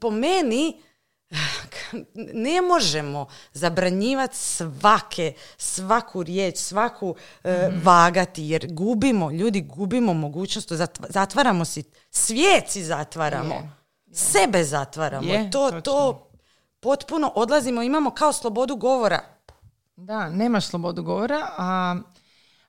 po meni ne možemo zabranjivati svake, svaku riječ, svaku e, Mhm. vagati, jer gubimo, ljudi gubimo mogućnost, zatv- zatvaramo si, svijet si zatvaramo, Je, sebe zatvaramo, Je, to, točno. to potpuno odlazimo, imamo kao slobodu govora. Da, nemaš slobodu govora, a,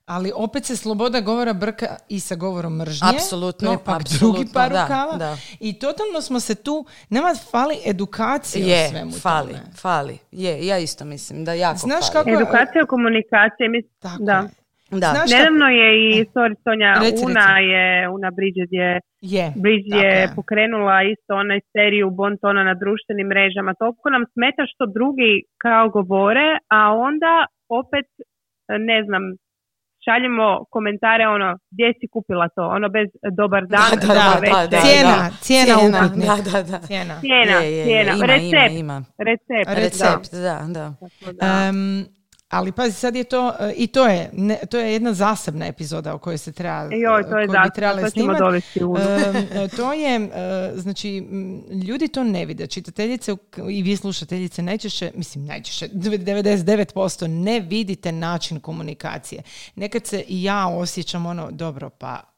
ali opet se sloboda govora brka i sa govorom mržnje. Apsolutno, To je pak apsolutno, drugi par da, rukava. da. I totalno smo se tu, nama fali edukacija o Je, svemu fali, tome. fali. Je, ja isto mislim da jako Znaš fali. kako- Edukacija, komunikacija, mislim, Tako da. je. Da. Znaš kako- Nedavno je i, sorry Sonja, Reci, Una reci. je, Una Bridget je, Je, Bridget je je. pokrenula isto onaj seriju Bontona na društvenim mrežama. Toliko nam smeta što drugi kao govore, a onda opet, ne znam, šaljemo komentare ono, gdje si kupila to, ono bez dobar dan, Da, da, da, večer. Cijena, cijena upitnik. Da, da, da. Cijena. Cijena, Je, je, je, cijena, ima, recept, ima, ima. recept, Recept. Da, da. Da. Ali pazi, sad je to, e, i to je, ne, to je jedna zasebna epizoda o kojoj se treba, Joj, to je bi trebali to ćemo snimat. dovesti u Em, e, to je, e, znači, ljudi to ne vide. Čitateljice i vi slušateljice najčešće, mislim najčešće, 99% ne vidite način komunikacije. Nekad se i ja osjećam ono, dobro, pa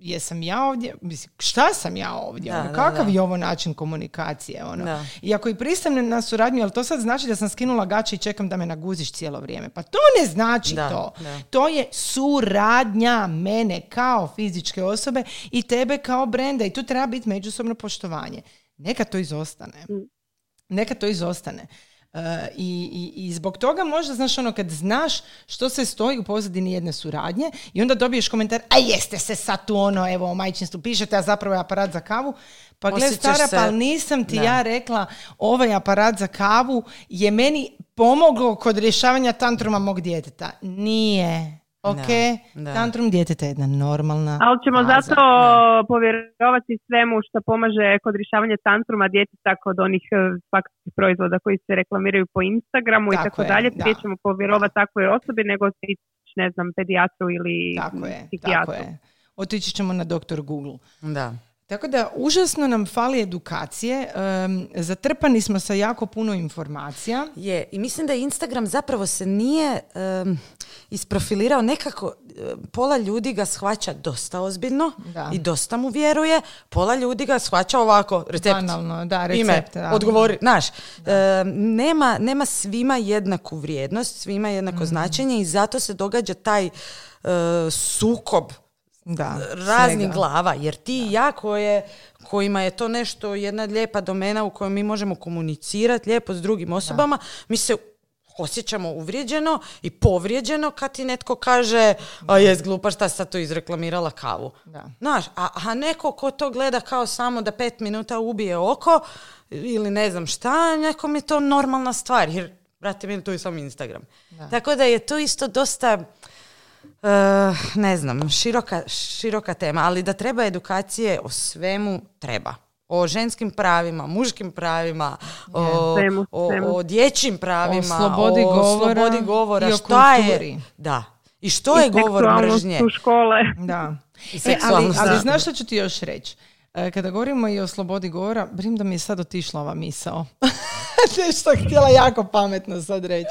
jesam ja ovdje, mislim, šta sam ja ovdje? Da, ono, da, kakav da. je ovo način komunikacije? Ono? Da. I ako i pristanem na suradnju, ali to sad znači da sam skinula gače i čekam da me naguziš cijelo vrijeme. Pa to ne znači Da, to. da. To je suradnja mene kao fizičke osobe i tebe kao brenda i tu treba biti međusobno poštovanje. Neka to izostane. Neka to izostane. E, i, i, I zbog toga možda, znaš, ono, kad znaš što se stoji u pozadini jedne suradnje i onda dobiješ komentar, a jeste se sad tu ono, evo, o majčinstvu pišete, a zapravo je aparat za kavu. Pa gle, stara, se- pa nisam ti Da. ja rekla, ovaj aparat za kavu je meni pomoglo kod rješavanja tantruma mog djeteta. Nije. Ok, da. tantrum djeteta je jedna normalna Ali ćemo faza. zato povjerovati svemu što pomaže kod rješavanja tantruma djeteta kod onih e, svakakvih proizvoda koji se reklamiraju po Instagramu i Tako tako je, dalje. da. Prije ćemo povjerovati takvoj osobi nego otići, ne znam, pedijatru ili Tako je, tako psihijatru. je. Otići ćemo na doktor Google. Da. Tako da, užasno nam fali edukacije, em, zatrpani smo sa jako puno informacija. Je, i mislim da Instagram zapravo se nije em, isprofilirao nekako, pola ljudi ga shvaća dosta ozbiljno Da. i dosta mu vjeruje, pola ljudi ga shvaća ovako, recept, Banalno, da, ime, recept. da. odgovori, znaš, em, nema, nema svima jednaku vrijednost, svima jednako Mhm. značenje i zato se događa taj e, sukob Da, raznih svega. glava, jer ti i ja koje, kojima je to nešto, jedna lijepa domena u kojoj mi možemo komunicirati lijepo s drugim osobama, mi se osjećamo uvrijeđeno i povrijeđeno kad ti netko kaže a jes glupa šta sad to izreklamirala kavu. Da. Znaš, a, a neko ko to gleda kao samo da pet minuta ubije oko ili ne znam šta, nekom je to normalna stvar, jer brate meni to je samo Instagram. Tako da je to isto dosta Eh, ne znam, široka, široka tema, ali da treba edukacije o svemu treba. O ženskim pravima, muškim pravima, o, Svemu, o, svemu. o dječjim pravima, O slobodi govora slobodi govora, i o šta kulturi. je, da. I što je govor mržnje? u škole. Da. I E, ali, ali znaš što ću ti još reći? E, Kada govorimo i o slobodi govora, brim da mi je sad otišla ova misao. Nešto htjela jako pametno sad reći.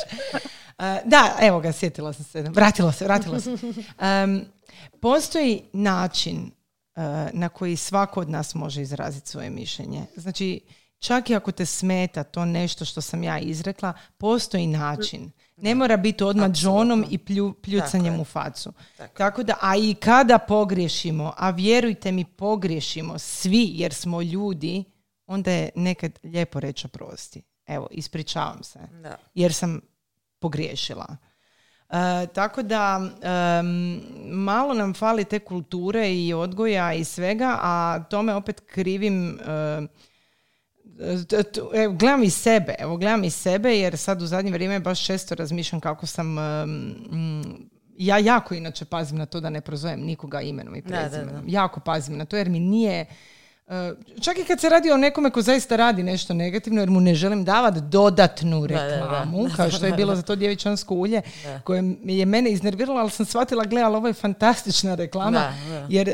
E, da, evo ga, sjetila sam se. Vratila se, vratila se. Em, postoji način e, na koji svako od nas može izraziti svoje mišljenje. Znači, čak i ako te smeta to nešto što sam ja izrekla, postoji način. Ne mora biti odmah džonom i plju, pljucanjem u facu. Tako. da, a i kada pogriješimo, a vjerujte mi pogriješimo svi jer smo ljudi, onda je nekad lijepo reći oprosti. Evo, ispričavam se. Da. Jer sam pogriješila. E, tako da malo nam fali te kulture i odgoja i svega, a tome opet krivim e, evo, gledam i sebe, evo gledam i sebe jer sad u zadnje vrijeme baš često razmišljam kako sam mm, ja jako inače pazim na to da ne prozovem nikoga imenom i prezimenom. Jako pazim na to jer mi nije čak i kad se radi o nekome ko zaista radi nešto negativno, jer mu ne želim davati dodatnu reklamu, kao što je bilo za to djevičansko ulje, koje je mene iznerviralo, ali sam shvatila, gledala, ovo je fantastična reklama, jer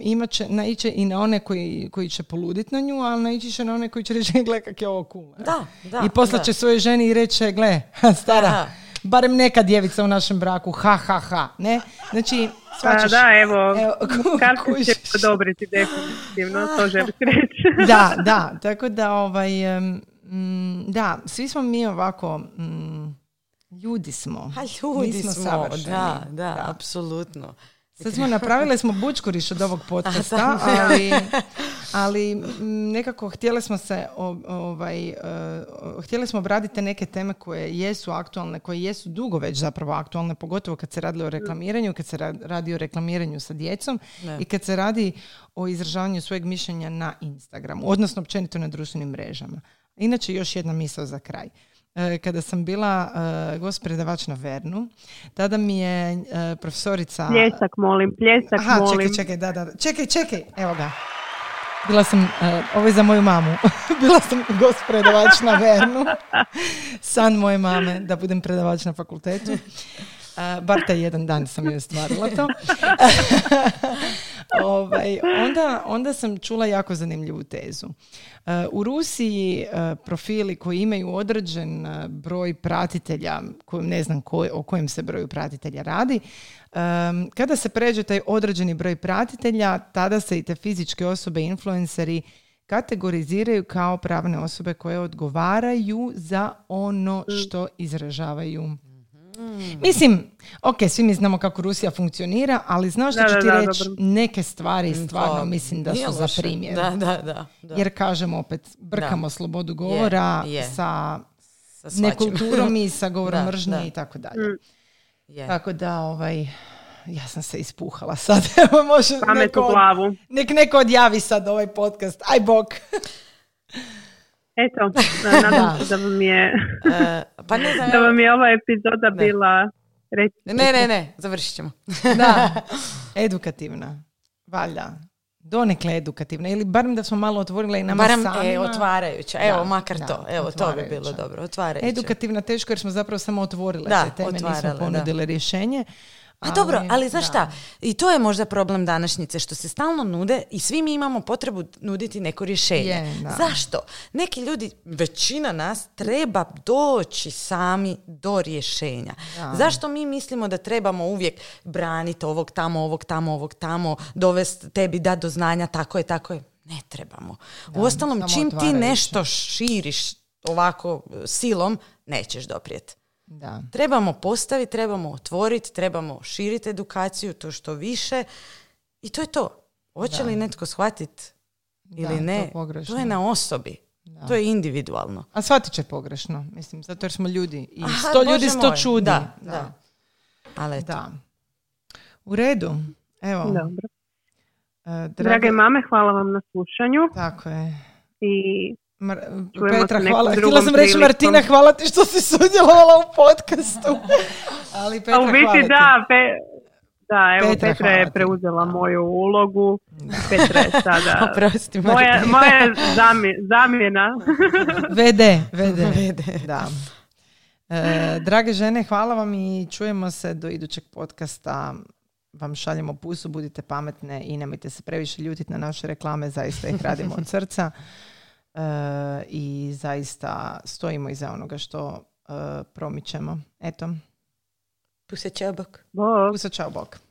imat će, naiće i na one koji, koji će poluditi na nju, ali naići će na one koji će reći, gle, kak je ovo cool. Da, da, I poslaće svoje ženi i reće, gle, stara, barem neka djevica u našem braku, ha, ha, ha. Ne? Znači, Svačaš, da, evo, evo kartu će odobriti definitivno, to želim reći. da, da, tako da, ovaj, da, svi smo mi ovako, ljudi smo. A ljudi smo, smo da, da, da, apsolutno. Sad smo napravili smo bučkuriš od ovog podcasta, ali, ali nekako htjeli smo se ovaj, uh, htjeli smo obraditi neke teme koje jesu aktualne, koje jesu dugo već zapravo aktualne, pogotovo kad se radi o reklamiranju, kad se radi o reklamiranju sa djecom i kad se radi o izražavanju svojeg mišljenja na Instagramu, odnosno općenito na društvenim mrežama. Inače, još jedna misao za kraj. E, kada sam bila uh, gost predavač na Vernu, tada mi je uh, profesorica... Pljesak molim, pljesak Aha, molim. čekaj, čekaj, da, da. Čekaj, čekaj, evo ga. Bila sam, ovo je za moju mamu, bila sam gost predavač na Vernu. San moje mame da budem predavač na fakultetu. Uh, bar taj jedan dan sam joj stvarila to. ovaj, onda, onda sam čula jako zanimljivu tezu. Uh, u Rusiji uh, profili koji imaju određen broj pratitelja, koji ne znam o kojem se broju pratitelja radi, um, kada se pređe taj određeni broj pratitelja, tada se i te fizičke osobe, influenceri, kategoriziraju kao pravne osobe koje odgovaraju za ono što izražavaju Mm. Mislim, ok, svi mi znamo kako Rusija funkcionira, ali znaš što ću ti reći, neke stvari stvarno mislim da su za primjer. Da, da, da, Jer kažemo opet, brkamo slobodu govora sa, nekulturom i sa govorom mržnje i tako dalje. Mm. Tako da, ovaj, ja sam se ispuhala sad. Evo, može neko, glavu. Nek neko odjavi sad ovaj podcast. Aj bok. Eto, nadam se da vam je, e, pa ne znam, da vam je ova epizoda bila Ne, ne, ne, završit ćemo. da, edukativna, valjda. Donekle edukativna, ili barem da smo malo otvorili i nama barem, samima. E, otvarajuća, evo, makar to, evo, to bi bilo dobro, otvarajuća. Edukativna teško jer smo zapravo samo otvorile da, te teme, nismo ponudile rješenje. A dobro, ali znaš šta, i to je možda problem današnjice, što se stalno nude i svi mi imamo potrebu nuditi neko rješenje. Zašto? Neki ljudi, većina nas, treba doći sami do rješenja. Zašto mi mislimo da trebamo uvijek braniti ovog tamo, ovog tamo, ovog tamo, dovesti tebi da do znanja, tako je, tako je. Ne trebamo. Da, Uostalom, čim ti nešto širiš ovako silom, nećeš doprijeti. Da. Trebamo postaviti, trebamo otvoriti, trebamo širiti edukaciju, to što više i to je to. Hoće li netko shvatiti ili ne, to, je na osobi. To je individualno. A shvatit će pogrešno, mislim, zato jer smo ljudi. I sto ljudi sto čudi. Da, da. Ali da. U redu. Evo. Dobro. Uh, drage... mame, hvala vam na slušanju. Tako je. I Mar- Petra, hvala. Htjela sam reći Martina, hvala ti što si sudjelovala u podcastu. Ali Petra, A u biti da, pe- da, evo Petra, Petra je preuzela moju ulogu. Petra je sada Oprosti, moja, moja zamjena. vede, vede. vede. Da. E, drage žene, hvala vam i čujemo se do idućeg podcasta. Vam šaljemo pusu, budite pametne i nemojte se previše ljutiti na naše reklame, zaista ih radimo od srca. E, i zaista stojimo iza onoga što e, promičemo. Eto. Pusa čao bok. Pusa čao bok.